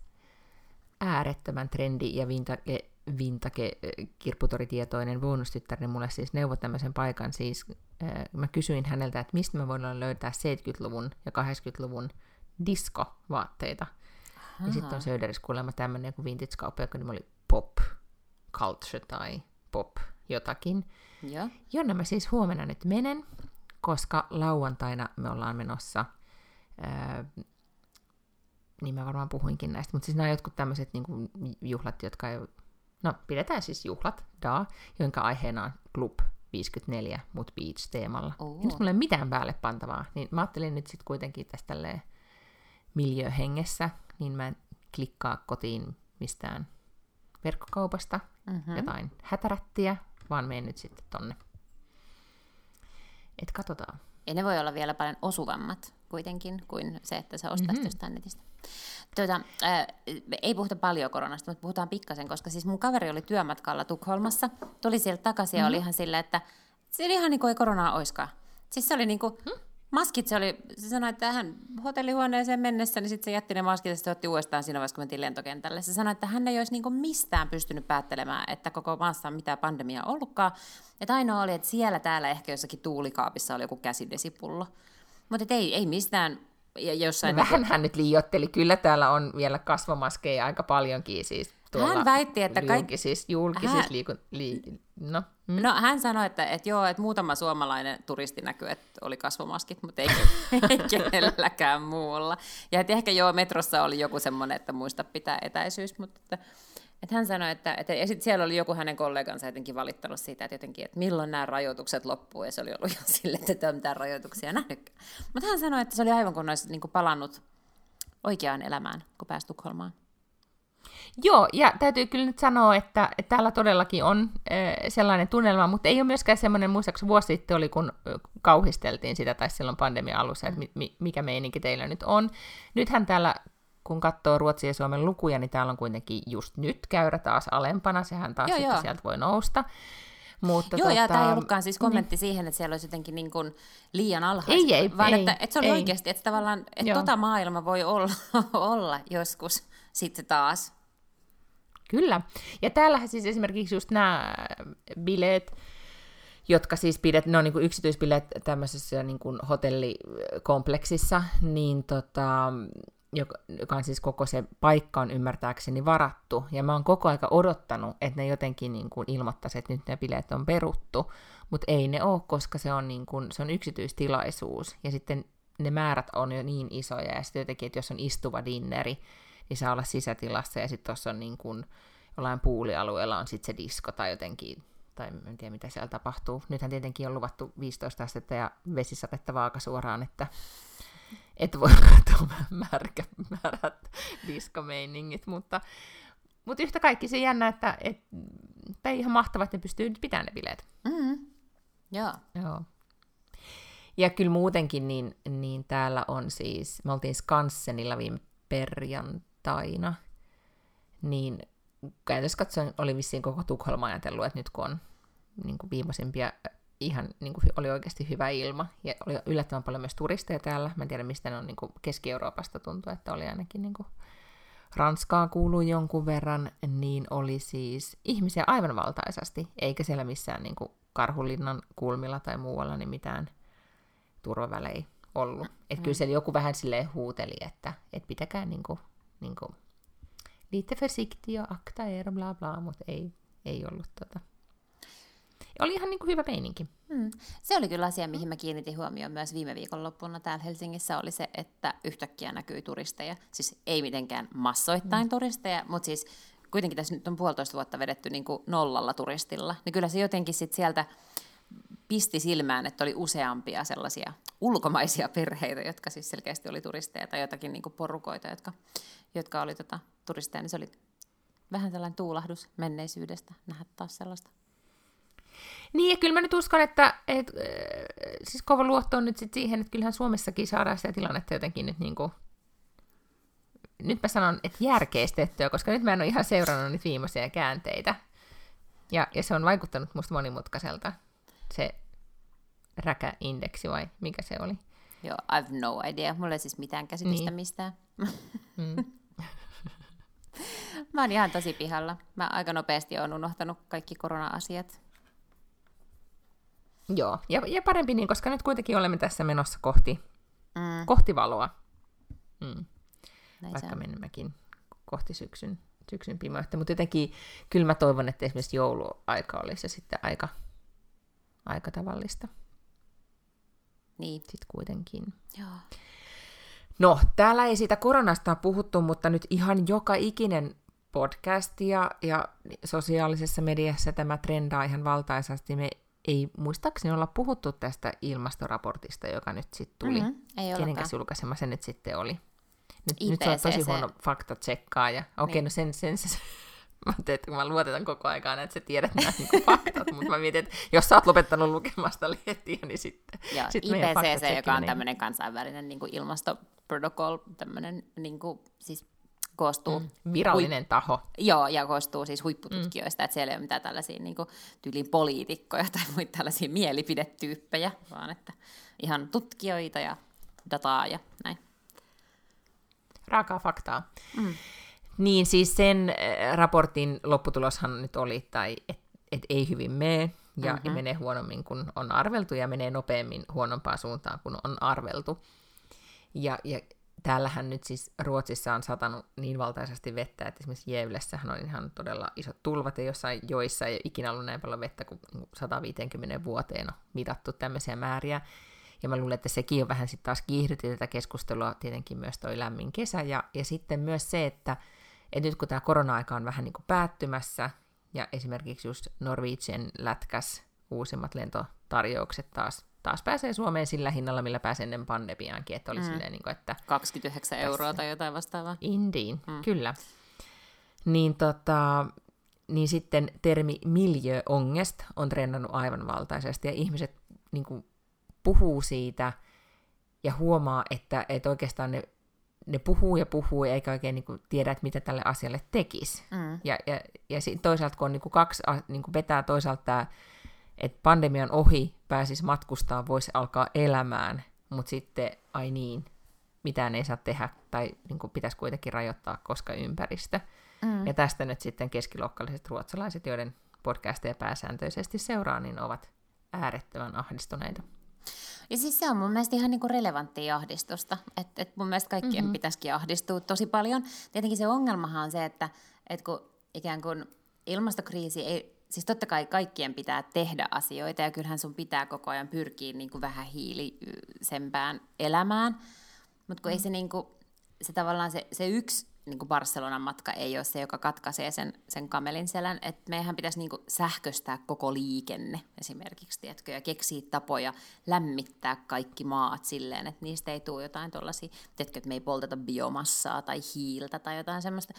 Speaker 2: äärettömän trendi ja vintage, vintage kirpputoritietoinen bonustyttärni mulle siis neuvoi tämmöisen paikan. Siis äh, mä kysyin häneltä, että mistä mä voin löytää 70-luvun ja 80-luvun diskovaatteita. Aha. Ja sitten on Söderissä kuulemma tämmöinen kuin vintage-kauppa, joka oli Pop Culture tai Pop jotakin. Ja. Jonne mä siis huomenna nyt menen koska lauantaina me ollaan menossa, ää, niin mä varmaan puhuinkin näistä, mutta siis nämä jotkut tämmöiset niin juhlat, jotka ei, no pidetään siis juhlat, da, jonka aiheena on Club 54 mut Beach-teemalla. Oh. Ja nyt mulla ei mitään päälle pantavaa, niin mä ajattelin nyt sitten kuitenkin tästä tälleen miljöhengessä, niin mä en klikkaa kotiin mistään verkkokaupasta mm-hmm. jotain hätärättiä, vaan menen nyt sitten tonne et katsotaan.
Speaker 1: Ja ne voi olla vielä paljon osuvammat kuitenkin kuin se, että sä ostaisit mm-hmm. jostain netistä. Tuota, äh, ei puhuta paljon koronasta, mutta puhutaan pikkasen, koska siis mun kaveri oli työmatkalla Tukholmassa, tuli sieltä takaisin mm-hmm. ja oli ihan silleen, että se oli ihan niin kuin ei koronaa oiskaan. Siis se oli niin kuin, hmm? Maskit se oli, se sanoi, että hän hotellihuoneeseen mennessä, niin sitten se jätti ne maskit ja sitten otti uudestaan siinä vaiheessa, kun mentiin lentokentälle. Se sanoi, että hän ei olisi niin mistään pystynyt päättelemään, että koko maassa on mitään pandemiaa ollutkaan. Että ainoa oli, että siellä täällä ehkä jossakin tuulikaapissa oli joku käsidesipullo. Mutta ei, ei mistään ja jossain...
Speaker 2: No, vähän hän nyt liiotteli. Kyllä täällä on vielä kasvomaskeja aika paljonkin siis
Speaker 1: hän väitti, että kaikki...
Speaker 2: Julkisissa, julkisissa hän... liikun... Li... No.
Speaker 1: Mm. no. hän sanoi, että, että joo, että muutama suomalainen turisti näkyy, että oli kasvomaskit, mutta ei, kenelläkään muulla. Ja että ehkä joo, metrossa oli joku semmoinen, että muista pitää etäisyys, mutta että, että hän sanoi, että, että ja sitten siellä oli joku hänen kollegansa jotenkin valittanut siitä, että, jotenkin, että milloin nämä rajoitukset loppuu, ja se oli ollut jo sille, että ei mitään rajoituksia nähnytkään. Mutta hän sanoi, että se oli aivan kun olisi niin kuin palannut oikeaan elämään, kun pääsi Tukholmaan.
Speaker 2: Joo, ja täytyy kyllä nyt sanoa, että, että täällä todellakin on äh, sellainen tunnelma, mutta ei ole myöskään semmoinen, muistaakseni vuosi sitten oli, kun kauhisteltiin sitä, tai silloin pandemia alussa, että mi, mikä meininki teillä nyt on. Nythän täällä, kun katsoo Ruotsin ja Suomen lukuja, niin täällä on kuitenkin just nyt käyrä taas alempana, sehän taas joo, sitten joo. sieltä voi nousta.
Speaker 1: Mutta Joo, tota, ja tämä ei ollutkaan siis kommentti niin. siihen, että siellä olisi jotenkin niin kuin liian alhaista, ei, ei, vaan ei, että, että se oli ei. oikeasti, että tavallaan, että Joo. tota maailma voi olla, olla joskus sitten taas.
Speaker 2: Kyllä. Ja täällähän siis esimerkiksi just nämä bileet, jotka siis pidet, ne on niin kuin yksityisbileet tämmöisessä niin kuin hotellikompleksissa, niin tota, joka, on siis koko se paikka on ymmärtääkseni varattu, ja mä oon koko aika odottanut, että ne jotenkin niin kuin ilmoittaisi, että nyt ne bileet on peruttu, mutta ei ne ole, koska se on, niin kuin, se on yksityistilaisuus, ja sitten ne määrät on jo niin isoja, ja sitten jotenkin, että jos on istuva dinneri, niin saa olla sisätilassa ja sitten tuossa on niin kuin, jollain puulialueella on sitten se disko tai jotenkin, tai en tiedä mitä siellä tapahtuu. Nythän tietenkin on luvattu 15 astetta ja vesisadetta vaaka suoraan, että et voi katsoa märkä, märät diskomeiningit, mutta, mutta yhtä kaikki se jännä, että et, tai ihan mahtavaa, että ne pystyy pitämään ne bileet.
Speaker 1: Mm. Joo.
Speaker 2: Joo. Ja kyllä muutenkin, niin, niin täällä on siis, me oltiin Skansenilla viime perjantaina, niin käytössä katsoen oli vissiin koko Tukholma ajatellut, että nyt kun on niin kuin viimeisimpiä, ihan niin kuin oli oikeasti hyvä ilma, ja oli yllättävän paljon myös turisteja täällä, mä en tiedä mistä ne on niin kuin Keski-Euroopasta tuntuu, että oli ainakin niin kuin Ranskaa kuuluu jonkun verran, niin oli siis ihmisiä aivan valtaisasti, eikä siellä missään niin kuin Karhulinnan kulmilla tai muualla niin mitään turvavälejä ollut. Että mm. kyllä siellä joku vähän silleen huuteli, että, että pitäkää niin kuin, niin kuin lite försiktig ja akta er bla bla, mutta ei, ei ollut tota. Oli ihan niin kuin hyvä meininki.
Speaker 1: Hmm. Se oli kyllä asia, mihin mä kiinnitin huomioon myös viime viikonloppuna täällä Helsingissä, oli se, että yhtäkkiä näkyy turisteja. Siis ei mitenkään massoittain hmm. turisteja, mutta siis kuitenkin tässä nyt on puolitoista vuotta vedetty niin kuin nollalla turistilla. Niin kyllä se jotenkin sit sieltä pisti silmään, että oli useampia sellaisia ulkomaisia perheitä, jotka siis selkeästi oli turisteja tai jotakin niin kuin porukoita, jotka, jotka oli tota, turisteja, niin se oli vähän sellainen tuulahdus menneisyydestä nähdä taas sellaista.
Speaker 2: Niin, ja kyllä mä nyt uskon, että et, äh, siis kova luotto on nyt sit siihen, että kyllähän Suomessakin saadaan sitä tilannetta jotenkin nyt niin kuin, nyt mä sanon, että järkeistettyä, koska nyt mä en ole ihan seurannut niitä viimeisiä käänteitä. Ja, ja se on vaikuttanut musta monimutkaiselta, se räkäindeksi vai mikä se oli?
Speaker 1: Joo, I've no idea. Mulla ei siis mitään käsitystä niin. mistään. Mm. Mä oon ihan tosi pihalla. Mä aika nopeasti oon unohtanut kaikki korona-asiat.
Speaker 2: Joo, ja, ja parempi niin, koska nyt kuitenkin olemme tässä menossa kohti, mm. kohti valoa. Mm. Vaikka menemmekin kohti syksyn, syksyn pimeyttä. Mutta jotenkin kyllä mä toivon, että esimerkiksi jouluaika olisi sitten aika, aika tavallista.
Speaker 1: Niin.
Speaker 2: Sitten kuitenkin.
Speaker 1: Joo.
Speaker 2: No, täällä ei siitä koronasta puhuttu, mutta nyt ihan joka ikinen podcast ja, ja sosiaalisessa mediassa tämä trendaa ihan valtaisasti. Me ei muistaakseni olla puhuttu tästä ilmastoraportista, joka nyt sitten tuli. Mm-hmm, ei Kenenkäs julkaisema se nyt sitten oli? Nyt, nyt se on tosi huono fakta tsekkaa. Ja, okei, okay, niin. no sen, sen, sen, Mä teet, kun mä luotetan koko ajan, että sä tiedät nämä niin faktat, mutta mä mietin, että jos sä oot lopettanut lukemasta lehtiä, niin sitten
Speaker 1: Joo,
Speaker 2: sit
Speaker 1: IPCC, joka on niin... tämmöinen kansainvälinen niin kuin ilmastoprotocol, tämmöinen niin kuin, siis koostuu...
Speaker 2: Mm. Virallinen hui- taho.
Speaker 1: Joo, ja koostuu siis huippututkijoista, mm. että siellä ei ole mitään tällaisia niin kuin, tyylin poliitikkoja tai muita tällaisia mielipidetyyppejä, vaan että ihan tutkijoita ja dataa ja näin.
Speaker 2: Raakaa faktaa. Mm. Niin siis sen äh, raportin lopputuloshan nyt oli, tai että et ei hyvin mene, ja mm-hmm. menee huonommin kuin on arveltu, ja menee nopeammin huonompaan suuntaan kuin on arveltu. Ja, ja täällähän nyt siis Ruotsissa on satanut niin valtaisesti vettä, että esimerkiksi Jevlessähän on ihan todella isot tulvat, ja jossain joissa ei ole ikinä ollut näin paljon vettä kuin 150 vuoteen on mitattu tämmöisiä määriä. Ja mä luulen, että sekin on vähän sitten taas kiihdytti tätä keskustelua, tietenkin myös toi lämmin kesä, ja, ja sitten myös se, että, että nyt kun tämä korona-aika on vähän niin kuin päättymässä, ja esimerkiksi just Norwegian lätkäs uusimmat lentotarjoukset taas taas pääsee Suomeen sillä hinnalla, millä pääsee ennen pandemiaankin, että oli mm. silleen, niin kuin, että...
Speaker 1: 29 tässä... euroa tai jotain vastaavaa.
Speaker 2: Indeed, mm. kyllä. Niin, tota, niin sitten termi miljöongest on trendannut aivan valtaisesti, ja ihmiset niin kuin, puhuu siitä ja huomaa, että, että oikeastaan ne, ne puhuu ja puhuu, eikä oikein niin kuin, tiedä, että mitä tälle asialle tekisi. Mm. Ja, ja, ja toisaalta, kun on niin kuin kaksi, niin kuin vetää toisaalta tämä että pandemian ohi pääsisi matkustaa, voisi alkaa elämään, mutta sitten, ai niin, mitään ei saa tehdä, tai niin kuin pitäisi kuitenkin rajoittaa, koska ympäristö. Mm. Ja tästä nyt sitten keskiluokkalaiset ruotsalaiset, joiden podcasteja pääsääntöisesti seuraa, niin ovat äärettömän ahdistuneita.
Speaker 1: Ja siis se on mun mielestä ihan niinku relevanttia ahdistusta. Että et mun mielestä kaikkien mm-hmm. pitäisikin ahdistua tosi paljon. Tietenkin se ongelmahan on se, että et kun ikään kuin ilmastokriisi ei siis totta kai kaikkien pitää tehdä asioita ja kyllähän sun pitää koko ajan pyrkiä niin kuin vähän hiilisempään elämään, mutta kun mm. ei se, niin kuin, se tavallaan se, se yksi niin kuin Barcelonan matka ei ole se, joka katkaisee sen, sen kamelin selän, että meidän pitäisi niin kuin sähköstää koko liikenne esimerkiksi, tiedätkö, ja keksiä tapoja lämmittää kaikki maat silleen, että niistä ei tule jotain tuollaisia, tiedätkö, että me ei polteta biomassaa tai hiiltä tai jotain semmoista.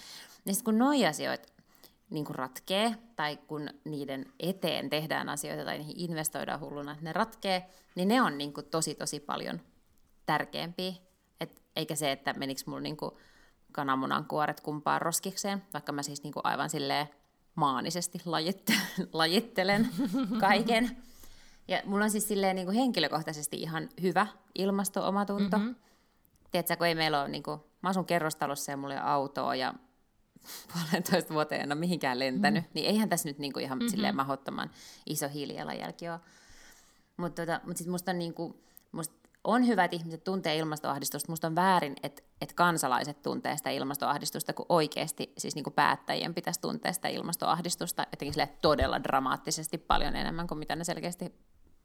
Speaker 1: Niin sitten kun noi asioita niin kuin ratkee, tai kun niiden eteen tehdään asioita tai niihin investoidaan hulluna, että ne ratkee, niin ne on niin kuin tosi tosi paljon tärkeämpiä. Et, eikä se, että menikö mulla niin kuin kananmunan kuoret kumpaan roskikseen, vaikka mä siis niin kuin aivan silleen maanisesti lajittelen, lajittelen kaiken. Ja mulla on siis silleen niin kuin henkilökohtaisesti ihan hyvä ilmasto-omatunto. Mm-hmm. Tiedätkö, kun ei meillä ole, niin kuin, mä asun kerrostalossa ja mulla ei ole autoa ja puolentoista vuoteen en ole mihinkään lentänyt, mm. niin eihän tässä nyt niinku ihan mm-hmm. silleen mahdottoman iso hiilijalanjälki ole. Mutta tota, mut sitten musta on, niinku, musta on hyvä, että ihmiset tuntee ilmastoahdistusta. Musta on väärin, että, että kansalaiset tuntee sitä ilmastoahdistusta, kun oikeasti siis niinku päättäjien pitäisi tuntea sitä ilmastoahdistusta jotenkin sille todella dramaattisesti paljon enemmän kuin mitä ne selkeästi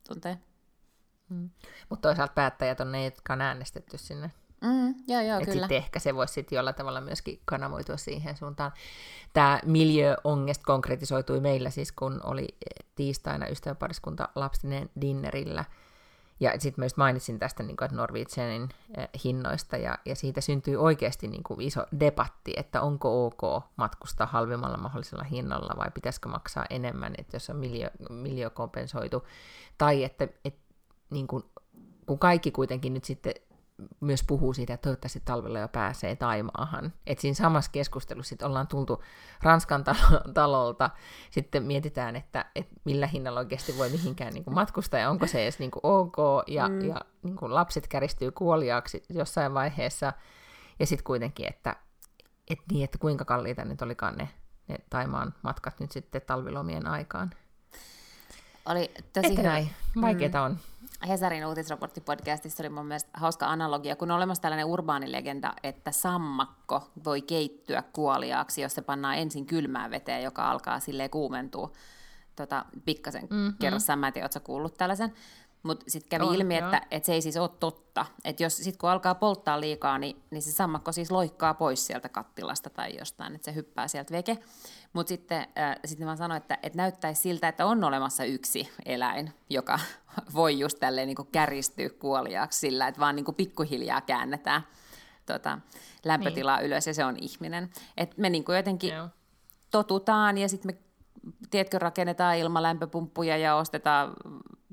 Speaker 1: tuntee.
Speaker 2: Mm. Mutta toisaalta päättäjät on ne, jotka on äänestetty sinne
Speaker 1: Mm, joo, joo,
Speaker 2: Et
Speaker 1: kyllä.
Speaker 2: Sitten ehkä se voisi sitten jollain tavalla myöskin kanavoitua siihen suuntaan. Tämä miljöongest konkretisoitui meillä siis, kun oli tiistaina ystäväpariskunta lapsinen dinnerillä. Ja sitten myös mainitsin tästä, niin kuin, että Norwegianin eh, hinnoista, ja, ja siitä syntyi oikeasti niin kuin iso debatti, että onko ok matkustaa halvimmalla mahdollisella hinnalla, vai pitäisikö maksaa enemmän, että jos on miljö, miljö kompensoitu. Tai että, että niin kuin, kun kaikki kuitenkin nyt sitten myös puhuu siitä, että toivottavasti talvella jo pääsee Taimaahan. Et siinä samassa keskustelussa sit ollaan tultu Ranskan talolta, sitten mietitään, että, että millä hinnalla oikeasti voi mihinkään niin matkustaa, ja onko se edes niin ok, ja, mm. ja niin lapset käristyy kuoliaaksi jossain vaiheessa, ja sitten kuitenkin, että, että, niin, että kuinka kalliita nyt olikaan ne, ne Taimaan matkat nyt sitten talvilomien aikaan.
Speaker 1: Oli tosi
Speaker 2: Että näin, vaikeeta mm. on.
Speaker 1: Hesarin uutisraporttipodcastissa oli mun mielestä hauska analogia, kun on olemassa tällainen urbaanilegenda, että sammakko voi keittyä kuoliaaksi, jos se pannaan ensin kylmään veteen, joka alkaa silleen kuumentua tota, pikkasen mm-hmm. kerrassa. Mä en tiedä, ootko kuullut tällaisen. Mutta sitten kävi on, ilmi, että, että se ei siis ole totta. Että jos sit kun alkaa polttaa liikaa, niin, niin se sammakko siis loikkaa pois sieltä kattilasta tai jostain, että se hyppää sieltä veke. Mutta sitten, äh, sitten mä sanoin, että, että näyttäisi siltä, että on olemassa yksi eläin, joka voi just tälleen niin kuin kärjistyä kuoliaaksi sillä, että vaan niin kuin pikkuhiljaa käännetään tota, lämpötilaa niin. ylös ja se on ihminen. Et me niin kuin jotenkin Joo. totutaan ja sitten me tiedätkö, rakennetaan ilmalämpöpumppuja ja ostetaan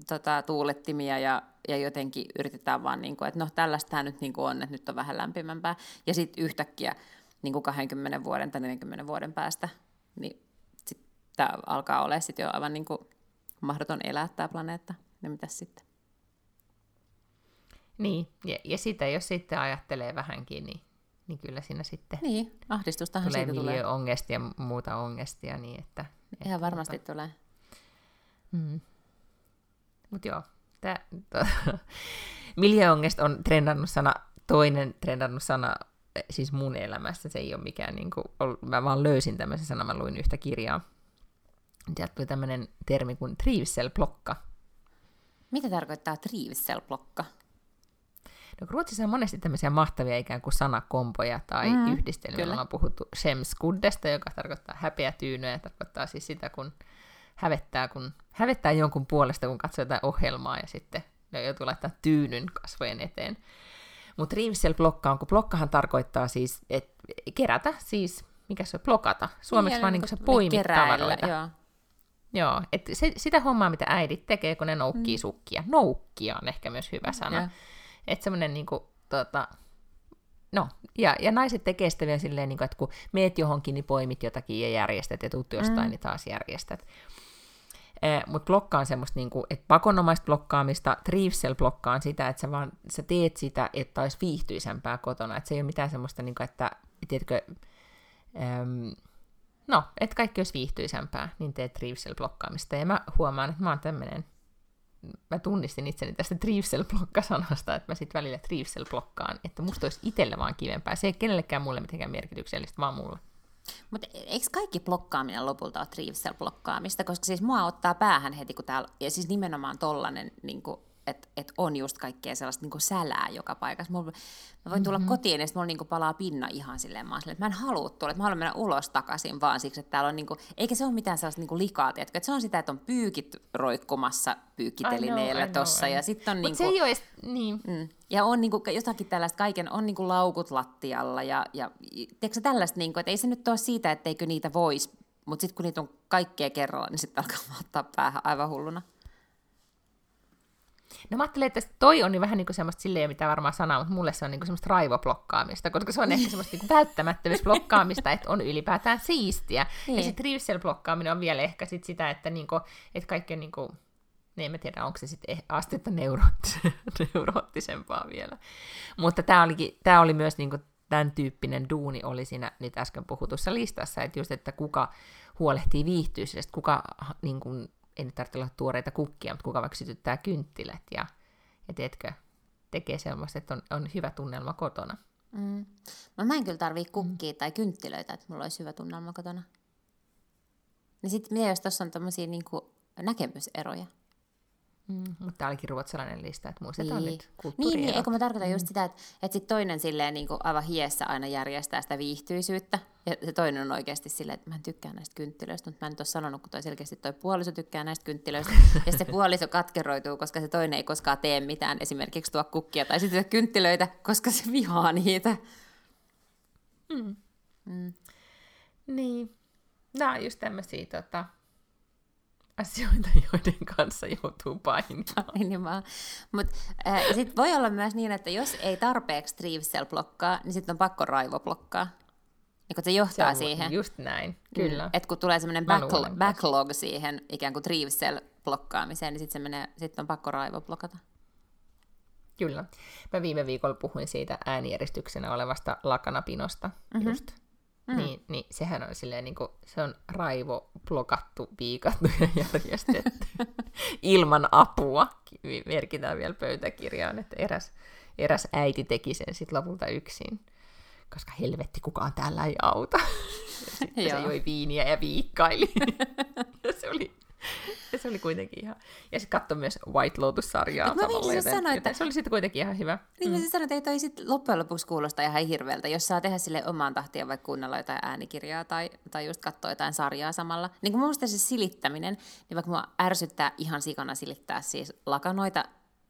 Speaker 1: tota, tuulettimia ja, ja jotenkin yritetään vaan, niin kuin, että no tällaista nyt niin kuin on, että nyt on vähän lämpimämpää. Ja sitten yhtäkkiä niin kuin 20 vuoden tai 40 vuoden päästä, niin tämä alkaa olla sitten jo aivan niin kuin mahdoton elää tämä planeetta. Ja mitä sitten?
Speaker 2: Niin, ja, ja sitä jos sitten ajattelee vähänkin, niin, niin kyllä siinä sitten
Speaker 1: niin, ahdistustahan
Speaker 2: tulee
Speaker 1: siitä tulee.
Speaker 2: ongestia ja muuta ongestia. Niin että,
Speaker 1: että Ihan varmasti tota... tulee.
Speaker 2: Mm. Mutta joo, tämä miljöongest on trendannut sana, toinen trendannut sana siis mun elämässä. Se ei ole mikään, niin kuin, mä vaan löysin tämmöisen sanan, mä luin yhtä kirjaa. Sieltä tuli tämmöinen termi kuin trivselblokka.
Speaker 1: Mitä tarkoittaa trivselblokka?
Speaker 2: No Ruotsissa on monesti tämmöisiä mahtavia ikään kuin sanakompoja tai mm, yhdistelmiä. Ollaan puhuttu Shemskuddesta, joka tarkoittaa häpeä tyynyä, tarkoittaa siis sitä, kun hävettää, kun hävettää jonkun puolesta, kun katsoo jotain ohjelmaa ja sitten ne joutuu laittaa tyynyn kasvojen eteen. Mutta blokka on, kun blokkahan tarkoittaa siis, että kerätä, siis, mikä se on, blokata. Suomeksi niin, vaan niin kuin se poimit tavaroita. Joo. Joo, että se, sitä hommaa, mitä äidit tekee, kun ne noukkii mm. sukkia. Noukkia on ehkä myös hyvä sana. Että semmoinen niin kuin, tota, no, ja, ja naiset tekee sitä vielä silleen, niin kuin, että kun meet johonkin, niin poimit jotakin ja järjestät, ja tuut jostain, mm. niin taas järjestät. Eh, Mutta blokka on semmoista, niinku, että pakonomaista blokkaamista, Trivsel blokkaa sitä, että sä vaan sä teet sitä, että olisi viihtyisempää kotona. Että se ei ole mitään semmoista, niinku, että tiedätkö, äm, no, että kaikki olisi viihtyisempää, niin teet Trivsel blokkaamista. Ja mä huomaan, että mä oon tämmöinen mä tunnistin itseni tästä Trivsel-blokka-sanasta, että mä sitten välillä Trivsel-blokkaan, että musta olisi itselle vaan kivempää. Se ei kenellekään mulle mitenkään merkityksellistä, vaan mulle.
Speaker 1: Mutta eikö kaikki blokkaaminen lopulta ole Trivsel-blokkaamista? Koska siis mua ottaa päähän heti, kun täällä, ja siis nimenomaan tollanen niin kuin että et on just kaikkea sellaista niinku sälää joka paikassa. Mulla, mä voin tulla mm-hmm. kotiin ja sitten mulla niinku palaa pinna ihan silleen, mä silleen, että mä en halua tulla, että mä haluan mennä ulos takaisin vaan siksi, että täällä on niinku, eikä se ole mitään sellaista niinku likaa, tiedätkö? että se on sitä, että on pyykit roikkumassa pyykkitelineellä tossa ja sitten on niinku,
Speaker 2: se ei ole edes, niin. Mm,
Speaker 1: ja on niinku jotakin tällaista, kaiken on niinku laukut lattialla ja, ja tiedätkö tällaista, niinku, että ei se nyt ole siitä, etteikö niitä voisi, mutta sitten kun niitä on kaikkea kerralla, niin sitten alkaa ottaa päähän aivan hulluna.
Speaker 2: No mä ajattelen, että toi on niin vähän niin kuin semmoista silleen, mitä varmaan sanoo, mutta mulle se on niin kuin semmoista raivoblokkaamista, koska se on ehkä semmoista niin välttämättömyysblokkaamista, että on ylipäätään siistiä. Niin. Ja sitten Rivsel-blokkaaminen on vielä ehkä sit sitä, että, niin kuin, että kaikki on niin kuin, niin en mä tiedä, onko se sitten eh, astetta neuroottisempaa vielä. Mutta tämä oli, tää oli myös niin kuin, tämän tyyppinen duuni oli siinä nyt äsken puhutussa listassa, että just, että kuka huolehtii viihtyisyydestä, kuka niin kuin, ei nyt tarvitse olla tuoreita kukkia, mutta kuka vaikka sytyttää kynttilät ja, ja teetkö, tekee semmoista, että on, on hyvä tunnelma kotona.
Speaker 1: Mm. No mä en kyllä tarvii kukkia mm. tai kynttilöitä, että mulla olisi hyvä tunnelma kotona. Niin sitten mitä jos tuossa on tämmöisiä niin näkemyseroja?
Speaker 2: Mm, mutta tämä olikin ruotsalainen lista, että muistetaan niin. nyt
Speaker 1: Niin, niin eikö mä tarkoitan mm. just sitä, että, että sit toinen silleen niin kuin aivan hiessä aina järjestää sitä viihtyisyyttä, ja se toinen on oikeasti silleen, että mä en tykkää näistä kynttilöistä, mutta mä en nyt ole sanonut, kun toi selkeästi toi puoliso tykkää näistä kynttilöistä, ja se puoliso katkeroituu, koska se toinen ei koskaan tee mitään, esimerkiksi tuo kukkia tai sitten kynttilöitä, koska se vihaa niitä.
Speaker 2: Mm. Mm. Niin. Nämä on just tämmöisiä tota, asioita, joiden kanssa joutuu painimaan.
Speaker 1: painimaan. Mutta äh, sitten voi olla myös niin, että jos ei tarpeeksi Trivsel blokkaa, niin sitten on pakko Raivo blokkaa. Niin kun se johtaa se siihen.
Speaker 2: Just näin, kyllä. Mm,
Speaker 1: että kun tulee semmoinen backl- backlog siihen ikään kuin Trivsel blokkaamiseen, niin sitten sit on pakko Raivo blokata.
Speaker 2: Kyllä. Mä viime viikolla puhuin siitä äänijäristyksenä olevasta lakanapinosta mm-hmm. just Mm. Niin, niin sehän on silleen, niin kuin, se on raivo, blokattu, piikattu ja järjestetty ilman apua. Merkitään vielä pöytäkirjaan, että eräs, eräs äiti teki sen sitten lopulta yksin, koska helvetti kukaan täällä ei auta. Ja sitten se joi viiniä ja viikkaili. ja se oli ja se oli kuitenkin ihan... Ja sitten katsoi myös White Lotus-sarjaa
Speaker 1: no, samalla, niin, joten,
Speaker 2: sanoin, että... se oli sitten kuitenkin ihan hyvä.
Speaker 1: Niin, mm. mä siis sanoin, että ei toi sit loppujen lopuksi kuulosta ihan hirveältä, jos saa tehdä sille omaan tahtiin vaikka kuunnella jotain äänikirjaa tai, tai just katsoa jotain sarjaa samalla. Niin kuin mun mielestä se silittäminen, niin vaikka mua ärsyttää ihan sikana silittää siis lakanoita,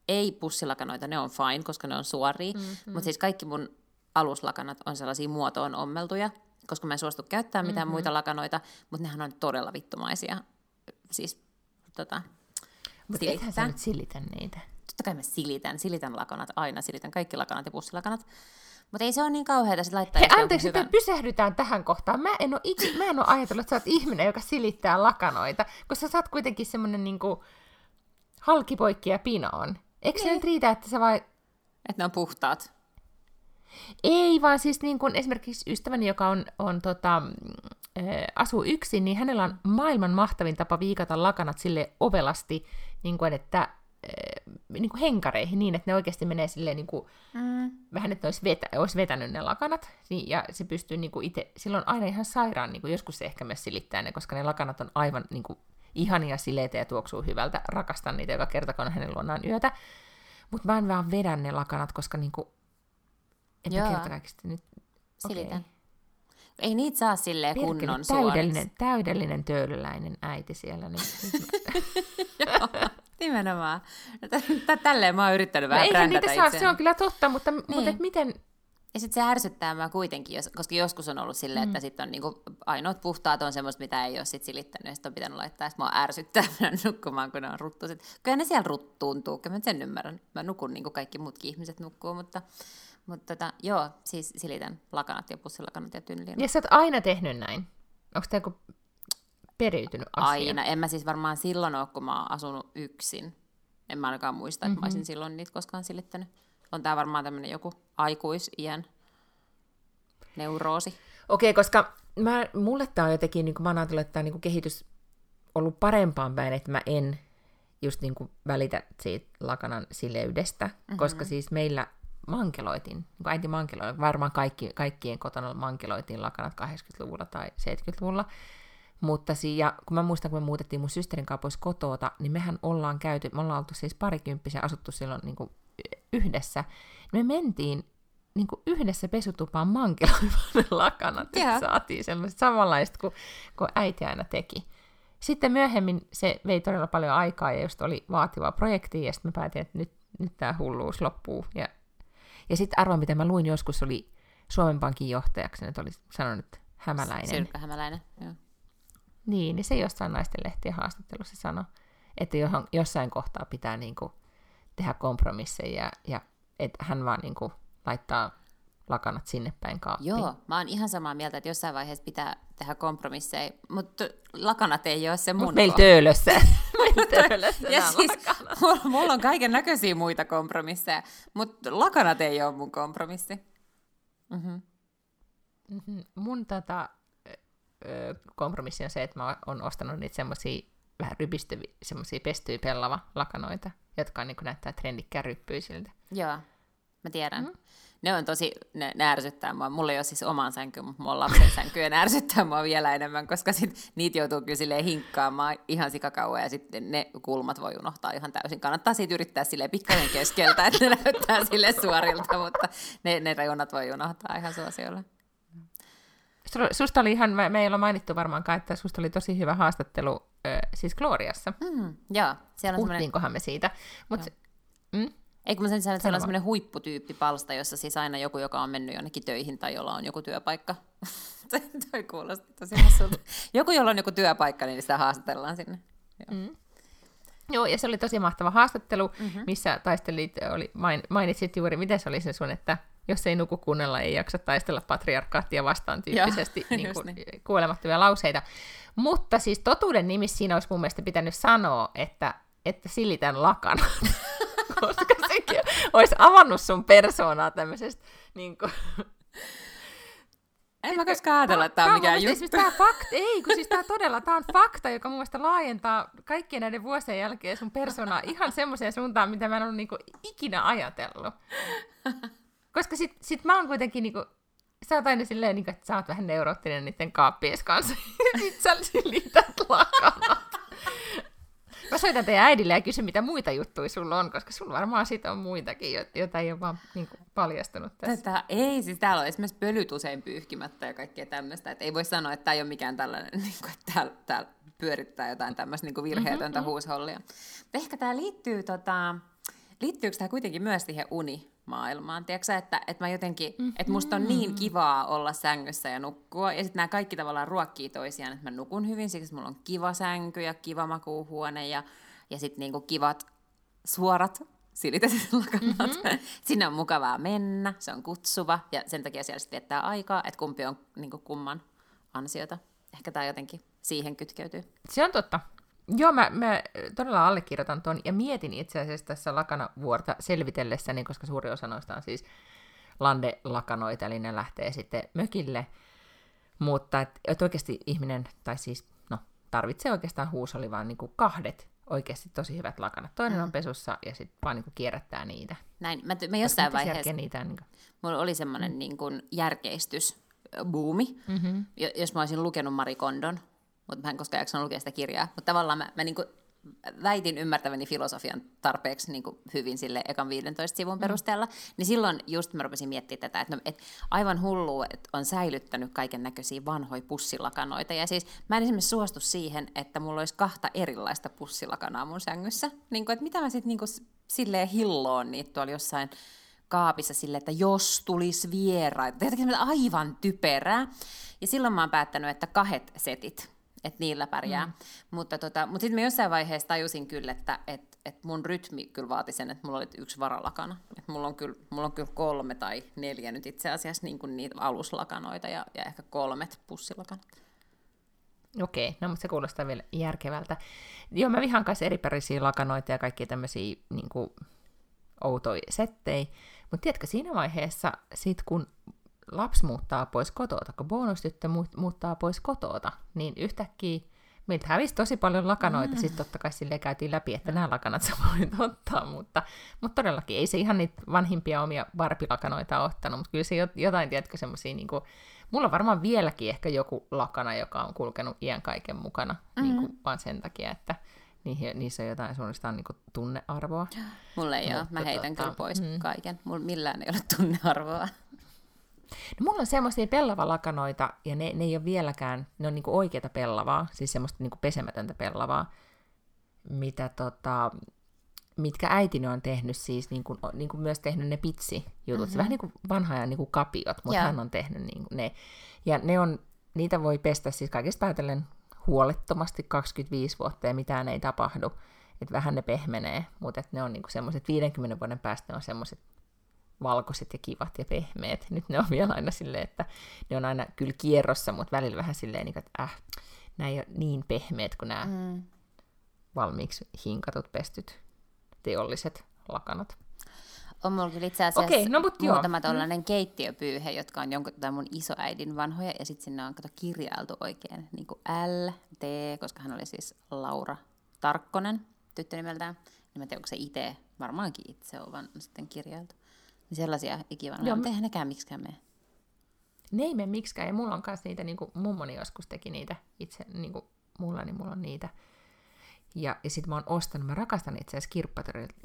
Speaker 1: ei pussilakanoita, ne on fine, koska ne on suoria, mm-hmm. mutta siis kaikki mun aluslakanat on sellaisia muotoon ommeltuja, koska mä en suostu käyttämään mitään mm-hmm. muita lakanoita, mutta nehän on todella vittumaisia siis tota,
Speaker 2: Mutta ethän sä nyt silitä niitä.
Speaker 1: Totta kai mä silitän, silitän lakanat, aina silitän kaikki lakanat ja pussilakanat. Mutta ei se ole niin kauheata sit laittaa
Speaker 2: Hei, anteeksi, että pysähdytään tähän kohtaan. Mä en, ole iki, mä en ole ajatellut, että sä oot ihminen, joka silittää lakanoita, koska sä oot kuitenkin semmonen niinku halkipoikki ja pinoon. Eikö se
Speaker 1: Niin.
Speaker 2: nyt riitä, että sä vai...
Speaker 1: Että ne on puhtaat.
Speaker 2: Ei, vaan siis niin kun esimerkiksi ystäväni, joka on, on tota, mm, asuu yksin, niin hänellä on maailman mahtavin tapa viikata lakanat sille ovelasti, niin kuin, että niin kuin henkareihin niin, että ne oikeasti menee silleen niin kuin,
Speaker 1: Mm.
Speaker 2: vähän, että ne olisi, vetä, olisi vetänyt ne lakanat, niin, ja se pystyy niin kuin itse, silloin aina ihan sairaan, niin kuin joskus se ehkä myös silittää ne, koska ne lakanat on aivan niin kuin, ihania sileitä ja tuoksuu hyvältä, rakastan niitä joka kerta, kun on hänen luonaan yötä, mutta mä en vaan vedä ne lakanat, koska niin kuin, että
Speaker 1: Joo.
Speaker 2: kertakaikkisesti nyt,
Speaker 1: Silitän.
Speaker 2: okei.
Speaker 1: Ei niitä saa silleen
Speaker 2: Perkele,
Speaker 1: kunnon
Speaker 2: täydellinen, täydellinen töölyläinen äiti siellä. Niin,
Speaker 1: Joo, nimenomaan. Tä- Tälleen mä oon yrittänyt
Speaker 2: no
Speaker 1: vähän
Speaker 2: eihän niitä saa,
Speaker 1: itseäni.
Speaker 2: se on kyllä totta, mutta, niin. mutta et miten,
Speaker 1: Ja sitten se ärsyttää mä kuitenkin, jos, koska joskus on ollut silleen, mm. että sit on niinku, ainoat puhtaat on semmoista, mitä ei ole sit silittänyt, ja sit on pitänyt laittaa, sit mä oon ärsyttää mennä nukkumaan, kun ne on ruttuiset. Kyllä ne siellä ruttuuntuu, kyllä mä sen ymmärrän. Mä nukun niin kuin kaikki muutkin ihmiset nukkuu, mutta, mutta tota, joo, siis silitän lakanat ja pussilakanat ja tynliin.
Speaker 2: ja sä oot aina tehnyt näin. Onko tämä joku periytynyt asia?
Speaker 1: Aina. En mä siis varmaan silloin ole, kun mä oon asunut yksin. En mä ainakaan muista, että mm-hmm. mä olisin silloin niitä koskaan silittänyt. On tää varmaan tämmönen joku aikuisiän neuroosi.
Speaker 2: Okei, koska mä, mulle tämä on jotenkin, niin kuin mä oon ajatellut, että tämä niin kehitys ollut parempaan päin, että mä en just niin kuin välitä siitä lakanan sileydestä, mm-hmm. koska siis meillä mankeloitin, niin äiti mankeloi, varmaan kaikki, kaikkien kotona mankeloitiin lakanat 80-luvulla tai 70-luvulla, mutta si- ja kun mä muistan, kun me muutettiin mun systerin kanssa pois kotoota, niin mehän ollaan käyty, me ollaan oltu siis parikymppisiä, asuttu silloin niin kuin yhdessä. Me mentiin niin kuin yhdessä pesutupaan mankeloimaan ne lakanat,
Speaker 1: Joo.
Speaker 2: että saatiin sellaiset samanlaiset kuin, kuin äiti aina teki. Sitten myöhemmin se vei todella paljon aikaa ja just oli vaativa projekti ja sitten mä päätin, että nyt, nyt tämä hulluus loppuu. Ja, ja sitten arvoa, mitä mä luin joskus, oli Suomen Pankin johtajaksi, että oli sanonut Hämäläinen.
Speaker 1: Sirkka Hämäläinen, joo.
Speaker 2: Niin, niin se jossain naistenlehtien haastattelussa sanoi, että johon, jossain kohtaa pitää niin kuin, tehdä kompromisseja ja, ja että hän vaan niin kuin, laittaa lakanat sinne päin kaappiin.
Speaker 1: Joo, mä oon ihan samaa mieltä, että jossain vaiheessa pitää tehdä kompromisseja, mutta lakanat ei ole se mun
Speaker 2: Mut meillä töölössä. meillä töölössä
Speaker 1: Ja siis,
Speaker 2: lakanat.
Speaker 1: mulla, on kaiken näköisiä muita kompromisseja, mutta lakanat ei ole mun kompromissi. Mm-hmm.
Speaker 2: Mhm. Mun tota, kompromissi on se, että mä oon ostanut niitä semmosia vähän rypistyviä, semmosia pestyjä pellava lakanoita, jotka on, niin näyttää trendikkään ryppyisiltä.
Speaker 1: Joo, mä tiedän.
Speaker 2: Mm.
Speaker 1: Ne on tosi, ne, ne ärsyttää mua. Mulla ei ole siis oman sänky, mutta mulla on lapsen sänky, ja ne ärsyttää mua vielä enemmän, koska sit niitä joutuu kyllä silleen hinkkaamaan ihan sikakauan, ja sitten ne kulmat voi unohtaa ihan täysin. Kannattaa siitä yrittää silleen pikkasen keskeltä, että ne näyttää sille suorilta, mutta ne, ne reunat voi unohtaa ihan suosiolla.
Speaker 2: Susta oli ihan, me, ei olla mainittu varmaankaan, että susta oli tosi hyvä haastattelu siis Gloriassa.
Speaker 1: Mm, joo, siellä on semmoinen,
Speaker 2: Puhuttiinkohan me siitä. Mut, mm?
Speaker 1: Eikö mä sen sanoa, että siellä on semmoinen huipputyyppi palsta, jossa siis aina joku, joka on mennyt jonnekin töihin tai jolla on joku työpaikka. toi, kuulosti tosi hassulta. Joku, jolla on joku työpaikka, niin sitä haastatellaan sinne. Joo.
Speaker 2: Mm. Joo, ja se oli tosi mahtava haastattelu,
Speaker 1: Mhm.
Speaker 2: mm-hmm. missä taistelit, oli, main, mainitsit juuri, miten se oli se sun, että jos ei nuku kunnella, ei jaksa taistella patriarkaattia vastaan tyyppisesti
Speaker 1: Joo,
Speaker 2: niin kuin,
Speaker 1: niin.
Speaker 2: kuolemattomia lauseita. Mutta siis totuuden nimissä siinä olisi mun mielestä pitänyt sanoa, että, että silitän lakana. Koska sekin olisi avannut sun persoonaa tämmöisestä niin kuin,
Speaker 1: En mä koskaan ajatella, että tämä on mikään
Speaker 2: mielestä
Speaker 1: juttu.
Speaker 2: Tää fakta, ei, kun siis tämä todella, tämä on fakta, joka mun mielestä laajentaa kaikkien näiden vuosien jälkeen sun persoonaa ihan semmoiseen suuntaan, mitä mä en ole niinku ikinä ajatellut. Koska sit, sit mä oon kuitenkin niinku, sä oot aina silleen, niinku, että sä oot vähän neuroottinen niiden kaappies kanssa. sit sä silität lakanat. Mä soitan teidän äidille ja kysyn, mitä muita juttuja sulla on, koska sulla varmaan sit on muitakin, jo- joita ei ole vaan niinku, paljastunut tässä.
Speaker 1: Tätä, ei, siis täällä on esimerkiksi pölyt usein pyyhkimättä ja kaikkea tämmöistä. Että ei voi sanoa, että tämä ei ole mikään tällainen, niin kuin, että täällä, täällä pyörittää jotain tämmöistä niin virheetöntä mm-hmm. huushollia. Ehkä tämä liittyy, tota, liittyykö tämä kuitenkin myös siihen unimaailmaan? Tiedätkö että, että mä jotenkin, mm-hmm. että musta on niin kivaa olla sängyssä ja nukkua. Ja sitten nämä kaikki tavallaan ruokkii toisiaan, että mä nukun hyvin, siksi että mulla on kiva sänky ja kiva makuuhuone ja, ja sitten niinku kivat suorat silitetyt lakanat. Mm-hmm. Sinne on mukavaa mennä, se on kutsuva ja sen takia siellä sitten viettää aikaa, että kumpi on niin kumman ansiota. Ehkä tämä jotenkin siihen kytkeytyy.
Speaker 2: Se on totta. Joo, mä, mä todella allekirjoitan tuon ja mietin itse asiassa tässä lakanavuorta selvitellessäni, koska suuri osa noista on siis lande-lakanoita, eli ne lähtee sitten mökille. Mutta et, et oikeasti ihminen, tai siis no, tarvitsee oikeastaan huusoli vaan niin kuin kahdet oikeasti tosi hyvät lakanat. Toinen mm. on pesussa ja sitten vaan niin kuin kierrättää niitä.
Speaker 1: Näin, mä, mä jossain vaiheessa,
Speaker 2: niitä, niin kuin...
Speaker 1: mulla oli semmoinen mm. niin järkeistys, buumi, mm-hmm. jos mä olisin lukenut Marie Kondon, mutta mä en koskaan jaksanut lukea sitä kirjaa. Mutta tavallaan mä, mä niin kuin väitin ymmärtäväni filosofian tarpeeksi niin kuin hyvin sille ekan 15 sivun mm. perusteella, niin silloin just mä rupesin miettimään tätä, että, no, että aivan hullu, että on säilyttänyt kaiken näköisiä vanhoja pussilakanoita. Ja siis mä en esimerkiksi suostu siihen, että mulla olisi kahta erilaista pussilakanaa mun sängyssä. Niin kuin, että mitä mä sitten niin silleen hilloon niitä tuolla jossain kaapissa sille, että jos tulisi vieraita. Jotenkin aivan typerää. Ja silloin mä oon päättänyt, että kahdet setit että niillä pärjää. Mm. Mutta, tota, mutta sitten mä jossain vaiheessa tajusin kyllä, että et, et mun rytmi kyllä vaati sen, että mulla oli yksi varalakana. Et mulla, on kyllä, mulla on kyllä kolme tai neljä nyt itse asiassa niin kuin niitä aluslakanoita ja, ja ehkä kolmet pussilakanat.
Speaker 2: Okei, no mutta se kuulostaa vielä järkevältä. Joo, mä vihaan kanssa eripärisiä lakanoita ja kaikkia tämmöisiä niin kuin, outoja settejä. Mutta tiedätkö, siinä vaiheessa, sit kun lapsi muuttaa pois kotota, kun bonustyttö muuttaa pois kotota, niin yhtäkkiä meiltä hävisi tosi paljon lakanoita, mm. sitten totta kai silleen käytiin läpi, että nämä lakanat sä voit ottaa, mutta, mutta todellakin ei se ihan niitä vanhimpia omia varpilakanoita ottanut, mutta kyllä se jotain, tiedätkö, semmoisia, niin kuin, mulla on varmaan vieläkin ehkä joku lakana, joka on kulkenut iän kaiken mukana, mm-hmm. niin kuin, vaan sen takia, että niihin, niissä on jotain suorastaan niin tunnearvoa.
Speaker 1: Mulla ei mutta, ole, mä heitän tota, kyllä pois mm. kaiken, mulla millään ei ole tunnearvoa.
Speaker 2: No mulla on semmoisia pellavalakanoita, ja ne, ne ei ole vieläkään, ne on niinku oikeita pellavaa, siis semmoista niinku pesemätöntä pellavaa, mitä tota, mitkä äitini on tehnyt siis, niin kuin, niin kuin myös tehnyt ne pitsi-jutut, mm-hmm. vähän niin kuin vanha ja niin kuin kapiot, mutta yeah. hän on tehnyt niin kuin ne. Ja ne on, niitä voi pestä siis kaikista ajatellen huolettomasti 25 vuotta ja mitään ei tapahdu. Että vähän ne pehmenee, mutta ne on niinku semmoiset 50 vuoden päästä ne on semmoiset valkoiset ja kivat ja pehmeät. Nyt ne on vielä aina silleen, että ne on aina kyllä kierrossa, mutta välillä vähän silleen, niin että äh, nämä ei ole niin pehmeät kuin nämä mm. valmiiksi hinkatut pestyt teolliset lakanat.
Speaker 1: On mulla kyllä itse asiassa okay, no, mut muutama tuollainen mm. keittiöpyyhe, jotka on jonkun tai mun isoäidin vanhoja, ja sitten sinne on kato kirjailtu oikein niin kuin L, T, koska hän oli siis Laura Tarkkonen tyttönimeltään. En mä tiedä, onko se itse, varmaankin itse on vaan sitten kirjailtu. Niin sellaisia ikivanhoja, Joo, mutta eihän nekään miksikään mene.
Speaker 2: Ne ei mene miksikään, ja mulla on myös niitä, niin kuin mummoni joskus teki niitä itse, niin kuin mulla, niin mulla on niitä. Ja, ja sitten mä oon ostanut, mä rakastan itse asiassa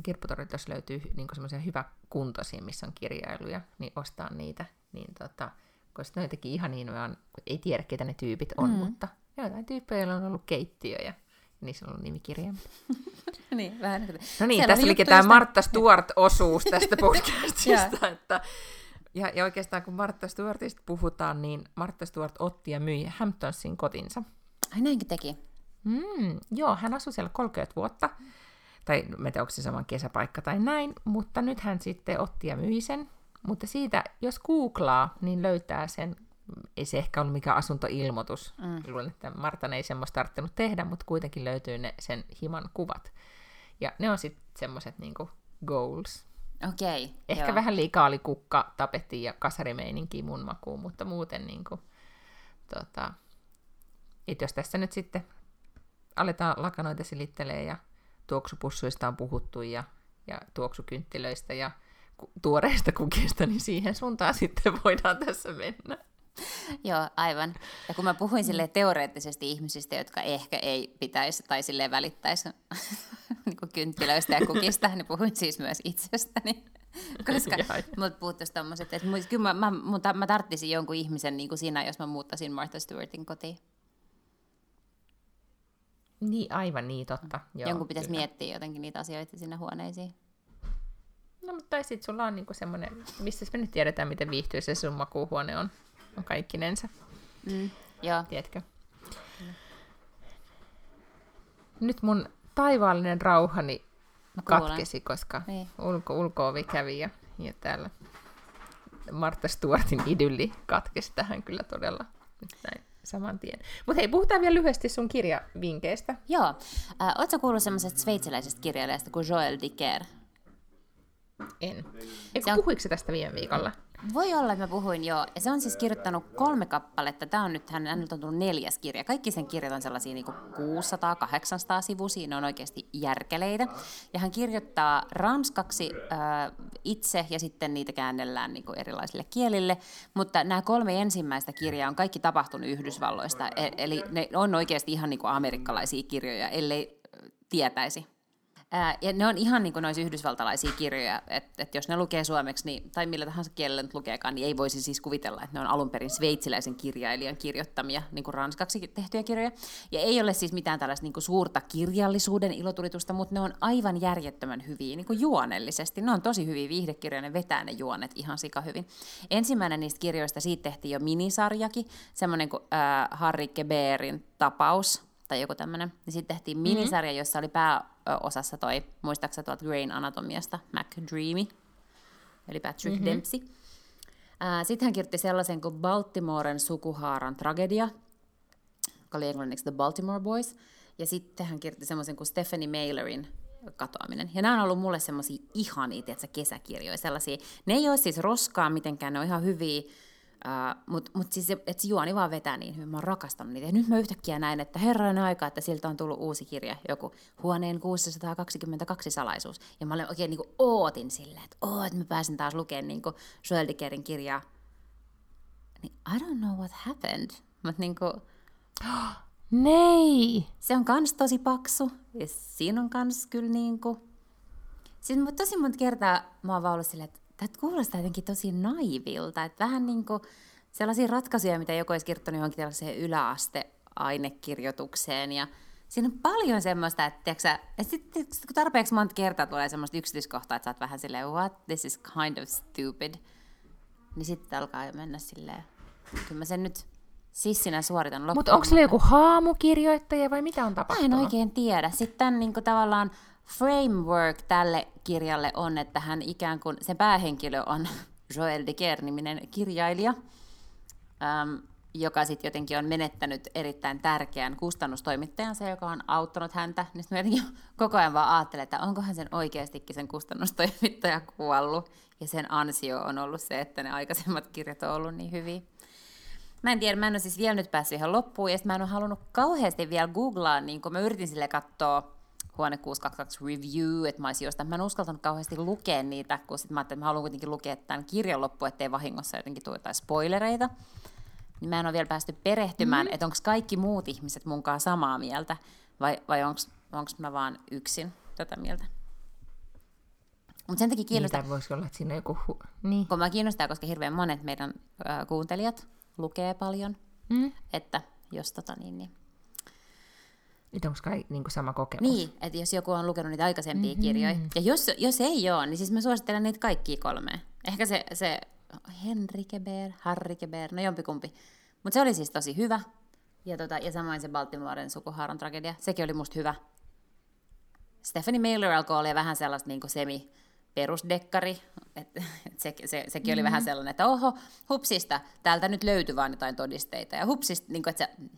Speaker 2: kirpputorilta, jos löytyy niin semmoisia hyvä kuntoisia, missä on kirjailuja, niin ostaa niitä. Niin tota, koska ne jotenkin ihan niin, vaan, ei tiedä, ketä ne tyypit on, mm. mutta jotain tyyppejä, joilla on ollut keittiö ja niissä on ollut nimikirja.
Speaker 1: niin, vähän.
Speaker 2: No niin, tässä olikin tämä Martta Stuart-osuus tästä podcastista. että, ja, ja oikeastaan kun Martta Stuartista puhutaan, niin Martta Stuart otti ja myi Hamptonsin kotinsa.
Speaker 1: Ai näinkin teki.
Speaker 2: Mm, joo, hän asui siellä 30 vuotta. Tai en tiedä, onko se sama kesäpaikka tai näin, mutta nyt hän sitten otti ja myi sen. Mutta siitä, jos googlaa, niin löytää sen ei se ehkä ollut mikään asuntoilmoitus. Mm. Luulen, että Martan ei semmoista tarvinnut tehdä, mutta kuitenkin löytyy ne sen himan kuvat. Ja ne on sitten semmoiset niinku goals.
Speaker 1: Okei. Okay,
Speaker 2: ehkä joo. vähän liikaa oli kukka, tapetti ja kasarimeininki mun makuun, mutta muuten niinku, tota, et jos tässä nyt sitten aletaan lakanoita silittelee ja tuoksupussuista on puhuttu ja, ja tuoksukynttilöistä ja tuoreista kukista, niin siihen suuntaan sitten voidaan tässä mennä.
Speaker 1: Joo, aivan. Ja kun mä puhuin sille teoreettisesti ihmisistä, jotka ehkä ei pitäisi tai sille välittäisi niin kynttilöistä ja kukista, niin puhuin siis myös itsestäni. Koska mut puuttuisi tommoset, että kyllä mä, mä, mä, mä tarttisin jonkun ihmisen niin kuin sinä, jos mä muuttaisin Martha Stewartin kotiin.
Speaker 2: Niin, aivan niin, totta.
Speaker 1: Joo, Jonkun pitäisi kyllä. miettiä jotenkin niitä asioita sinne huoneisiin.
Speaker 2: No, mutta tai sitten sulla on niinku semmoinen, missä me nyt tiedetään, miten viihtyy se sun makuuhuone on on kaikkinensa.
Speaker 1: Mm, joo.
Speaker 2: Tiedätkö? Nyt mun taivaallinen rauhani katkesi, koska
Speaker 1: Niin.
Speaker 2: ulko, ulko-ovi kävi ja, ja täällä Martha Stewartin idylli katkesi tähän kyllä todella nyt näin saman tien. Mutta hei, puhutaan vielä lyhyesti sun kirjavinkkeistä.
Speaker 1: Joo. Äh, Oletko kuullut semmoisesta sveitsiläisestä kirjailijasta kuin Joel Dicker?
Speaker 2: En.
Speaker 1: Se
Speaker 2: Eikö
Speaker 1: on-
Speaker 2: puhuiko se tästä viime viikolla?
Speaker 1: Voi olla, että mä puhuin jo. Ja se on siis kirjoittanut kolme kappaletta. Tämä on nyt, hän, häneltä on tullut neljäs kirja. Kaikki sen kirjat on sellaisia niin 600-800 sivuisia, ne on oikeasti järkeleitä. Ja hän kirjoittaa ranskaksi äh, itse ja sitten niitä käännellään niin erilaisille kielille. Mutta nämä kolme ensimmäistä kirjaa on kaikki tapahtunut Yhdysvalloista. E- eli ne on oikeasti ihan niin amerikkalaisia kirjoja, ellei äh, tietäisi. Ää, ja ne on ihan niin kuin noissa yhdysvaltalaisia kirjoja, että et jos ne lukee suomeksi niin, tai millä tahansa kielellä nyt lukeekaan, niin ei voisi siis kuvitella, että ne on alun perin sveitsiläisen kirjailijan kirjoittamia niin kuin ranskaksi tehtyjä kirjoja. Ja ei ole siis mitään tällaista niin kuin suurta kirjallisuuden ilotulitusta, mutta ne on aivan järjettömän hyviä niin kuin juonellisesti. Ne on tosi hyviä viihdekirjoja, ne vetää ne juonet ihan sika hyvin. Ensimmäinen niistä kirjoista, siitä tehtiin jo minisarjakin, semmoinen kuin äh, Harry Keberin tapaus, tai joku tämmöinen. Ja sitten tehtiin minisarja, jossa oli pääosassa toi, muistaakseni tuolta Grain Anatomiasta, McDreamy, eli Patrick mm-hmm. Dempsey. Sitten hän kirjoitti sellaisen kuin Baltimoren sukuhaaran tragedia, joka oli englanniksi The Baltimore Boys. Ja sitten hän kirjoitti semmoisen kuin Stephanie Mailerin katoaminen. Ja nämä on ollut mulle semmoisia ihania, tiedätkö, kesäkirjoja, sellaisia. Ne ei ole siis roskaa mitenkään, ne on ihan hyviä, Uh, mutta mut siis että se juoni vaan vetää niin hyvin, mä oon rakastanut niitä. Ja nyt mä yhtäkkiä näin, että herranen aika, että siltä on tullut uusi kirja, joku Huoneen 622 salaisuus. Ja mä olen oikein niinku ootin silleen, että oo, että mä pääsen taas lukemaan Joel Dickerin kirjaa. Niin I don't know what happened. Mutta niinku,
Speaker 2: Nei!
Speaker 1: se on kans tosi paksu, ja siinä on kans kyllä niinku... Siis mä tosi monta kertaa mä oon vaan ollut silleen, että tämä kuulostaa jotenkin tosi naivilta, että vähän niinku sellaisia ratkaisuja, mitä joku olisi kirjoittanut johonkin tällaiseen yläaste-ainekirjoitukseen, ja siinä on paljon semmoista, että, tiiäksä, että sitten kun tarpeeksi monta kertaa tulee semmoista yksityiskohtaa, että sä oot vähän silleen, what, this is kind of stupid, niin sitten alkaa jo mennä silleen, kyllä mä sen nyt sissinä suoritan loppuun.
Speaker 2: Mutta onko se joku haamukirjoittaja vai mitä on
Speaker 1: Mä
Speaker 2: tapahtunut?
Speaker 1: en oikein tiedä. Sitten tämän niin tavallaan framework tälle kirjalle on, että hän ikään kuin, sen päähenkilö on Joel Dicker-niminen kirjailija, äm, joka sitten jotenkin on menettänyt erittäin tärkeän kustannustoimittajansa, joka on auttanut häntä. Niin mä jotenkin koko ajan vaan ajattelen, että onkohan sen oikeastikin sen kustannustoimittaja kuollut, ja sen ansio on ollut se, että ne aikaisemmat kirjat on ollut niin hyviä. Mä en tiedä, mä en ole siis vielä nyt päässyt ihan loppuun, ja mä en ole halunnut kauheasti vielä googlaa, niin kun mä yritin sille katsoa huone 622 review, että mä olisin jostain, mä en uskaltanut kauheasti lukea niitä, kun sit mä ajattelin, että mä haluan kuitenkin lukea tämän kirjan loppuun, ettei vahingossa jotenkin tule jotain spoilereita. Niin mä en ole vielä päästy perehtymään, mm-hmm. että onko kaikki muut ihmiset munkaan samaa mieltä, vai, vai onko mä vaan yksin tätä mieltä. Mutta sen takia kiinnostaa,
Speaker 2: Niitä voisi olla, että siinä joku... Hu- niin.
Speaker 1: kun mä kiinnostaa, koska hirveän monet meidän äh, kuuntelijat lukee paljon,
Speaker 2: Mm.
Speaker 1: että jos tota niin, niin
Speaker 2: Nyt onko kai niin sama kokemus?
Speaker 1: Niin, että jos joku on lukenut niitä aikaisempia mm-hmm. kirjoja. Ja jos, jos ei ole, niin siis mä suosittelen niitä kaikkia kolmea. Ehkä se, se Henri Keber, Harry Keber, no jompikumpi. Mutta se oli siis tosi hyvä. Ja, tota, ja samoin se Baltimoren sukuhaaran tragedia, sekin oli musta hyvä. Stephanie Mailer alkoi olla vähän sellaista niin semi perusdekkari, että et se, se, sekin mm-hmm. oli vähän sellainen, että oho, hupsista, täältä nyt löytyi vaan jotain todisteita, ja hupsista, niin kuin, että se,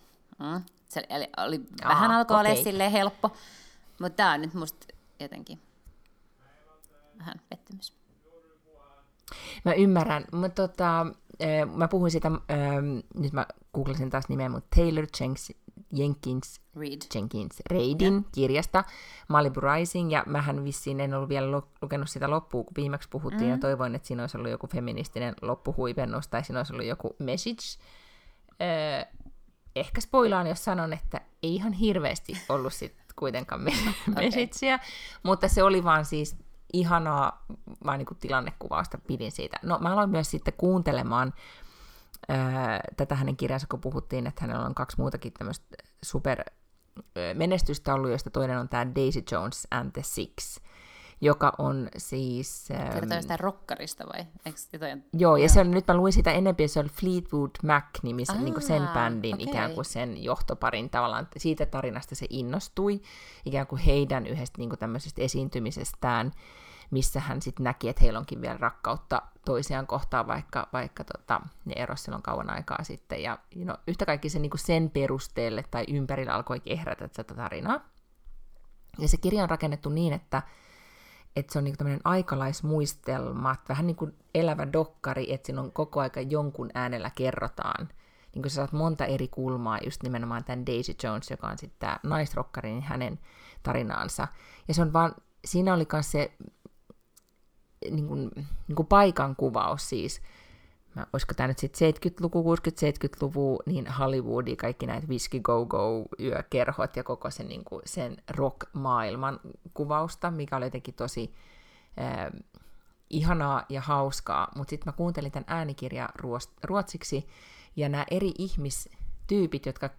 Speaker 1: mm, se oli, oli
Speaker 2: Aa,
Speaker 1: vähän alkoi
Speaker 2: okei.
Speaker 1: olla silleen helppo, mutta tämä on nyt musta jotenkin vähän pettymys.
Speaker 2: Mä ymmärrän, mutta tota, äh, mä puhuin siitä, äh, nyt mä googlasin taas nimeä, mutta Taylor Jenkins, Jenkins,
Speaker 1: Read.
Speaker 2: Jenkins Reidin yeah. kirjasta Malibu Rising, ja mähän vissiin en ollut vielä lukenut sitä loppuun, kun viimeksi puhuttiin, mm. ja toivoin, että siinä olisi ollut joku feministinen loppuhuipennus, tai siinä olisi ollut joku message. Äh, ehkä spoilaan, jos sanon, että ei ihan hirveästi ollut sit kuitenkaan me- messagea, mutta se oli vaan siis ihanaa vaan niin kuin tilannekuvausta, pidin siitä. No mä aloin myös sitten kuuntelemaan öö, tätä hänen kirjansa, kun puhuttiin, että hänellä on kaksi muutakin tämmöistä super öö, menestystä ollut, joista toinen on tämä Daisy Jones and the Six. Joka on siis...
Speaker 1: Kertoo jostain rockarista vai? Jotain?
Speaker 2: Joo, ja se on, nyt mä luin sitä enemmän, se on Fleetwood Mac-nimisen niin kuin sen bändin okay. ikään kuin sen johtoparin tavallaan, siitä tarinasta se innostui, ikään kuin heidän yhdestä niin kuin tämmöisestä esiintymisestään, missä hän sitten näki, että heillä onkin vielä rakkautta toisiaan kohtaan, vaikka, vaikka tota, ne erosi silloin kauan aikaa sitten. Ja no, yhtä kaikki se, niin kuin sen perusteelle tai ympärillä alkoi kehrätä tätä tarinaa. Ja se kirja on rakennettu niin, että, että se on niin tämmöinen aikalaismuistelma, vähän niin kuin elävä dokkari, että siinä on koko aika jonkun äänellä kerrotaan. Niin kuin sä saat monta eri kulmaa, just nimenomaan tämän Daisy Jones, joka on sitten tämä naisrokkari, niin hänen tarinaansa. Ja se on vaan, siinä oli myös se niin kuin, niin kuin paikan kuvaus siis, mä, olisiko tämä nyt sitten 70-luku, 60-70-luvu, niin Hollywoodi, kaikki näitä Whiskey Go Go yökerhot ja koko sen, niin kuin, sen rock-maailman kuvausta, mikä oli jotenkin tosi äh, ihanaa ja hauskaa, mutta sitten mä kuuntelin tämän äänikirjan ruotsiksi, ja nämä eri ihmistyypit, jotka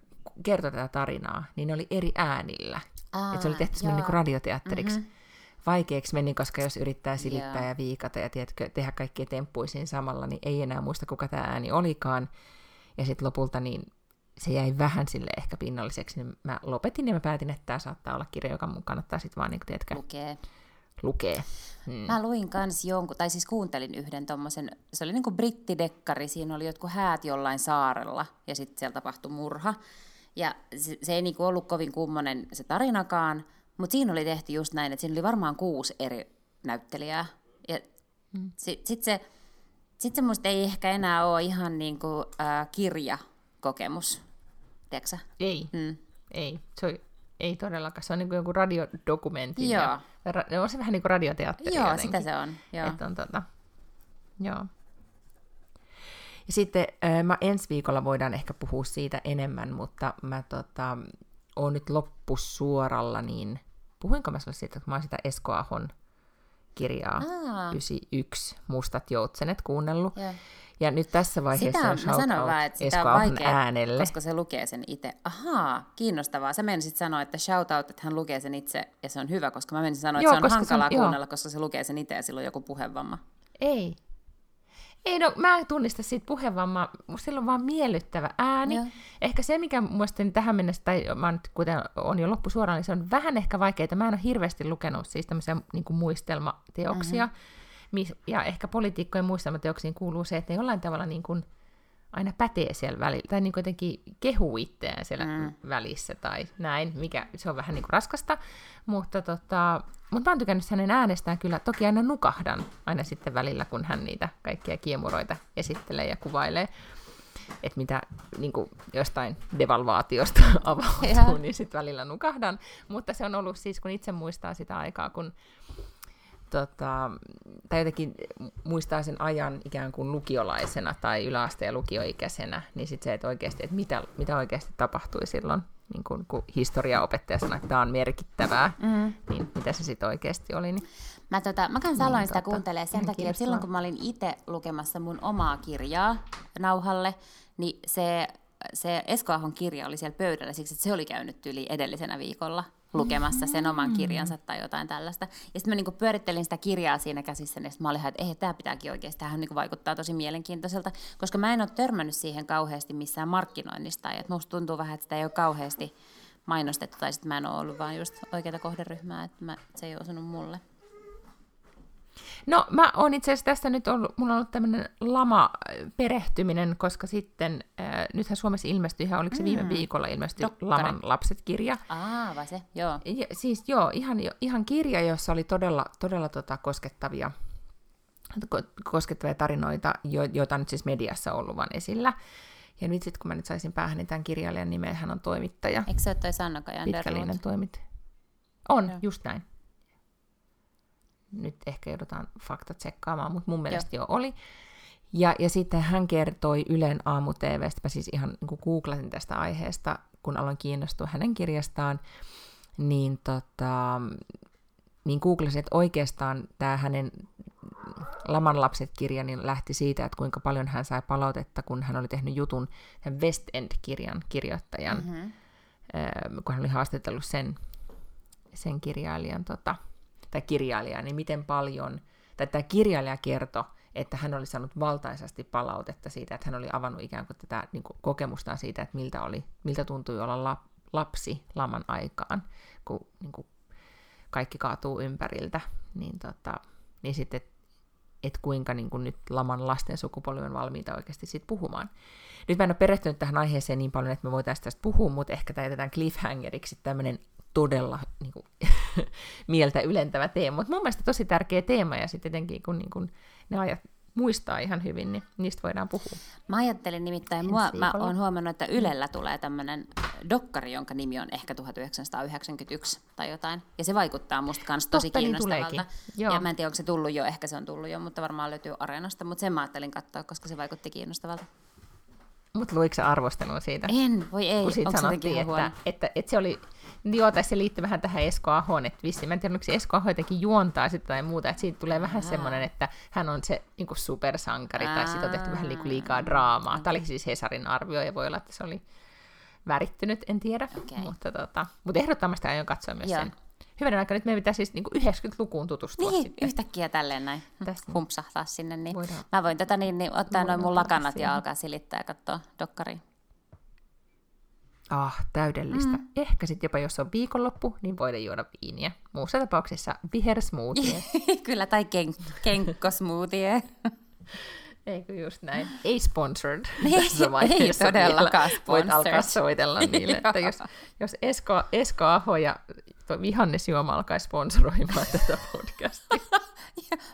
Speaker 2: kertoivat tätä tarinaa, niin ne oli eri äänillä. Aa, Et se oli tehty semmoinen niin radioteatteriksi. Mm-hmm vaikeaksi meni, koska jos yrittää silittää yeah. ja viikata ja tiedätkö, tehdä kaikkia temppuisiin samalla, niin ei enää muista, kuka tämä ääni olikaan. Ja sitten lopulta niin se jäi vähän sille ehkä pinnalliseksi, niin mä lopetin ja mä päätin, että tämä saattaa olla kirja, joka mun kannattaa sitten vaan, niin tiedätkö,
Speaker 1: lukee.
Speaker 2: lukee.
Speaker 1: Hmm. Mä luin kans jonkun, tai siis kuuntelin yhden tommosen, se oli niinku brittidekkari, siinä oli jotkut häät jollain saarella, ja sitten siellä tapahtui murha. Ja se, se ei niinku ollut kovin kummonen se tarinakaan, mutta siinä oli tehty just näin, että siinä oli varmaan kuusi eri näyttelijää. Ja mm. sitten sit se, sit se musta ei ehkä enää ole ihan niin kuin, äh, kirjakokemus, tiedätkö
Speaker 2: Ei, mm. ei. Se on, ei todellakaan. Se on niin kuin joku radiodokumentti. Joo. Ja, ra, on se vähän niin kuin radioteatteri
Speaker 1: Joo, jotenkin. sitä se on. Joo.
Speaker 2: Että on tota, joo. Ja sitten mä ensi viikolla voidaan ehkä puhua siitä enemmän, mutta mä tota, oon nyt loppusuoralla, niin puhuinko mä sinulle siitä, että mä oon sitä Esko Ahon kirjaa Aa. 91 Mustat joutsenet kuunnellut. Ja. Ja nyt tässä vaiheessa sitä, on shout mä vaan, että sitä on vaikea, äänelle.
Speaker 1: koska se lukee sen itse. Ahaa, kiinnostavaa. Sä menisit sanoa, että shout out, että hän lukee sen itse ja se on hyvä, koska mä menisin sanoa, että joo, se on hankalaa se on, kuunnella, joo. koska se lukee sen itse ja silloin joku puhevamma.
Speaker 2: Ei, ei, no mä en tunnista siitä puhevammaa, sillä on vaan miellyttävä ääni. Joo. Ehkä se, mikä muista tähän mennessä, tai mä nyt kuten on jo loppusuoraan, niin se on vähän ehkä vaikeaa. Mä en ole hirveästi lukenut siis tämmöisiä niin muistelmateoksia. Mm-hmm. Ja ehkä poliitikkojen muistelmateoksiin kuuluu se, että ne jollain tavalla niin kuin, aina pätee siellä välillä, tai niin jotenkin kehuu itseään siellä mm. välissä tai näin, mikä se on vähän niin kuin raskasta, mutta tota, mutta mä oon tykännyt hänen äänestään kyllä, toki aina nukahdan aina sitten välillä, kun hän niitä kaikkia kiemuroita esittelee ja kuvailee, että mitä niin kuin jostain devalvaatiosta avautuu, niin sitten välillä nukahdan, mutta se on ollut siis, kun itse muistaa sitä aikaa, kun tota, tai jotenkin muistaa sen ajan ikään kuin lukiolaisena tai yläasteen lukioikäisenä, niin sitten se, että oikeasti, että mitä, mitä oikeasti tapahtui silloin, niin kun, kun historiaopettaja sanoi, että tämä on merkittävää, mm. niin mitä se sitten oikeasti oli. Niin...
Speaker 1: Mä, tota, mä kans aloin niin, sitä tota, kuuntelemaan sen takia, että silloin kun mä olin itse lukemassa mun omaa kirjaa nauhalle, niin se, se Esko Ahon kirja oli siellä pöydällä siksi, että se oli käynyt yli edellisenä viikolla lukemassa sen oman mm. kirjansa tai jotain tällaista. Ja sitten mä niinku pyörittelin sitä kirjaa siinä käsissä, niin mä olin, että ei, tämä pitääkin oikeasti, tämähän niinku vaikuttaa tosi mielenkiintoiselta, koska mä en ole törmännyt siihen kauheasti missään markkinoinnista, ja musta tuntuu vähän, että sitä ei ole kauheasti mainostettu, tai sitten mä en ole ollut vaan just oikeita kohderyhmää, että mä, se ei osunut mulle.
Speaker 2: No mä oon itse asiassa tässä nyt ollut, mulla on ollut tämmöinen lama-perehtyminen, koska sitten, äh, nythän Suomessa ilmestyi ihan, oliko se viime mm. viikolla ilmestyi Dokkari. Laman lapset-kirja.
Speaker 1: Aa, vai se, joo.
Speaker 2: Ja, siis joo, ihan, ihan kirja, jossa oli todella, todella tota, koskettavia, koskettavia tarinoita, jo, joita nyt siis mediassa on ollut vaan esillä. Ja nyt sitten kun mä nyt saisin päähän, niin tämän kirjailijan nimen hän on toimittaja.
Speaker 1: Eikö se ole toi Sanna
Speaker 2: Pitkällinen toimittaja. On, joo. just näin nyt ehkä joudutaan fakta tsekkaamaan, mutta mun mielestä jo, jo oli. Ja, ja sitten hän kertoi Ylen aamu TVstä, mä siis ihan niin googlasin tästä aiheesta, kun aloin kiinnostua hänen kirjastaan, niin, tota, niin googlasin, että oikeastaan tämä hänen Laman lapset-kirja niin lähti siitä, että kuinka paljon hän sai palautetta, kun hän oli tehnyt jutun West End-kirjan kirjoittajan, mm-hmm. kun hän oli haastatellut sen, sen kirjailijan tota, tai kirjailija, niin miten paljon, tai tämä kirjailija kertoi, että hän oli saanut valtaisasti palautetta siitä, että hän oli avannut ikään kuin tätä niin kuin kokemustaan siitä, että miltä, oli, miltä tuntui olla lap, lapsi laman aikaan, kun niin kuin kaikki kaatuu ympäriltä, niin, tota, niin sitten, että kuinka niin kuin nyt laman lasten sukupolvi on valmiita oikeasti siitä puhumaan. Nyt mä en ole perehtynyt tähän aiheeseen niin paljon, että me voitaisiin tästä puhua, mutta ehkä tämä jätetään cliffhangeriksi tämmöinen todella niin kuin, mieltä ylentävä teema, mutta mun mielestä tosi tärkeä teema, ja sitten jotenkin kun niin kuin, ne ajat muistaa ihan hyvin, niin niistä voidaan puhua.
Speaker 1: Mä ajattelin nimittäin, mua, mä oon huomannut, että Ylellä tulee tämmöinen dokkari, jonka nimi on ehkä 1991 tai jotain, ja se vaikuttaa musta kans tosi Totta, niin kiinnostavalta. Niin ja mä en tiedä, onko se tullut jo, ehkä se on tullut jo, mutta varmaan löytyy Areenasta, mutta sen mä ajattelin katsoa, koska se vaikutti kiinnostavalta.
Speaker 2: Mutta luiko sä arvostelua siitä?
Speaker 1: En, voi ei.
Speaker 2: Kun siitä sanottiin, että, että, että, että, se oli, joo, tai se liittyy vähän tähän Esko Ahoon, että vissi, mä en tiedä, onko Esko Aho jotenkin juontaa sitä tai muuta, että siitä tulee vähän semmoinen, että hän on se niin kuin supersankari, Aa. tai siitä on tehty vähän niin liikaa draamaa. Tämä oli siis Hesarin arvio, ja voi olla, että se oli värittynyt, en tiedä, okay. mutta, tota, mutta ehdottomasti aion katsoa myös Joo. sen hyvänen aika, nyt meidän pitää siis niin 90-lukuun tutustua
Speaker 1: niin,
Speaker 2: sitten.
Speaker 1: yhtäkkiä tälleen näin Tästä. humpsahtaa sinne. Niin voidaan, mä voin tätä niin, niin ottaa noin mun lakanat ja alkaa silittää ja katsoa dokkariin.
Speaker 2: Ah, täydellistä. Mm. Ehkä sitten jopa jos on viikonloppu, niin voidaan juoda viiniä. Muussa tapauksessa vihersmoothie.
Speaker 1: Kyllä, tai ken- kenkkosmoothie.
Speaker 2: Eikö just näin? Ei sponsored
Speaker 1: ei, tässä vaiheessa ei todellakaan sponsored.
Speaker 2: Voit alkaa soitella niille, että jos, jos Esko, Esko Aho ja Vihannes Juoma alkaisi sponsoroimaan tätä podcastia.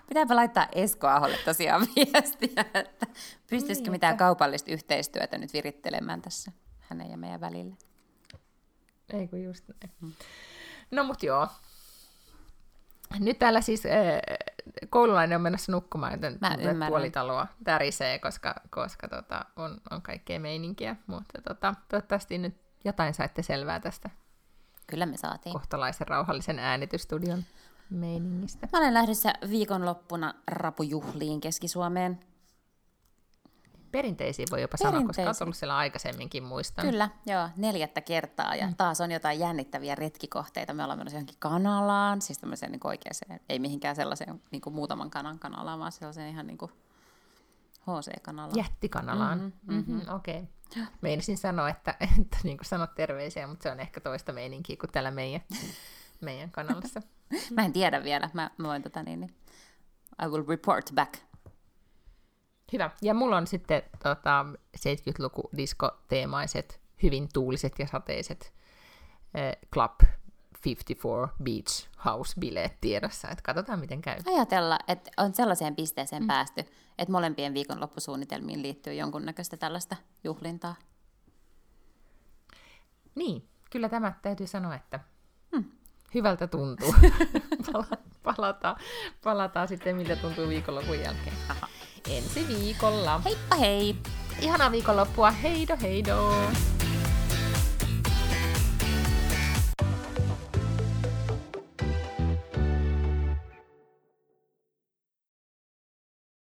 Speaker 1: Pitääpä laittaa Esko Aholle tosiaan viestiä, että pystyisikö niin, mitään kaupallista yhteistyötä nyt virittelemään tässä hänen ja meidän välille.
Speaker 2: Ei kun just näin. Hmm. No mut joo. Nyt täällä siis äh, koululainen on menossa nukkumaan, joten puolitaloa tärisee, koska, koska tota, on, on kaikkea meininkiä. Mutta tota, toivottavasti nyt jotain saitte selvää tästä
Speaker 1: Kyllä me saatiin.
Speaker 2: Kohtalaisen rauhallisen äänitystudion meiningistä.
Speaker 1: Mä olen lähdössä viikonloppuna rapujuhliin Keski-Suomeen.
Speaker 2: Perinteisiä voi jopa sanoa, koska olet ollut siellä aikaisemminkin, muistan.
Speaker 1: Kyllä, joo, neljättä kertaa. Ja mm. taas on jotain jännittäviä retkikohteita. Me ollaan menossa johonkin kanalaan, siis tämmöiseen niin oikeaseen, ei mihinkään sellaiseen niin kuin muutaman kanan kanalaan, vaan sellaiseen ihan niin kuin HC-kanalaan.
Speaker 2: Jättikanalaan, mm-hmm, mm-hmm. mm-hmm, okei. Okay. Meinasin sanoa, että, että niin kuin sanot terveisiä, mutta se on ehkä toista meininkiä kuin täällä meidän, meidän kanalassa.
Speaker 1: mä en tiedä vielä. Mä, mä voin tota niin, niin, I will report back.
Speaker 2: Hyvä. Ja mulla on sitten tota, 70-luku diskoteemaiset, hyvin tuuliset ja sateiset äh, Club 54 Beach House-bileet tiedossa. Että katsotaan, miten käy.
Speaker 1: Ajatella, että on sellaiseen pisteeseen mm. päästy, että molempien viikonloppusuunnitelmiin liittyy jonkunnäköistä tällaista juhlintaa.
Speaker 2: Niin, kyllä tämä täytyy sanoa, että hmm. hyvältä tuntuu. palataan, palataan sitten, miltä tuntuu viikonlopun jälkeen. Aha. Ensi viikolla.
Speaker 1: Heippa hei!
Speaker 2: Ihanaa viikonloppua. Heido heido!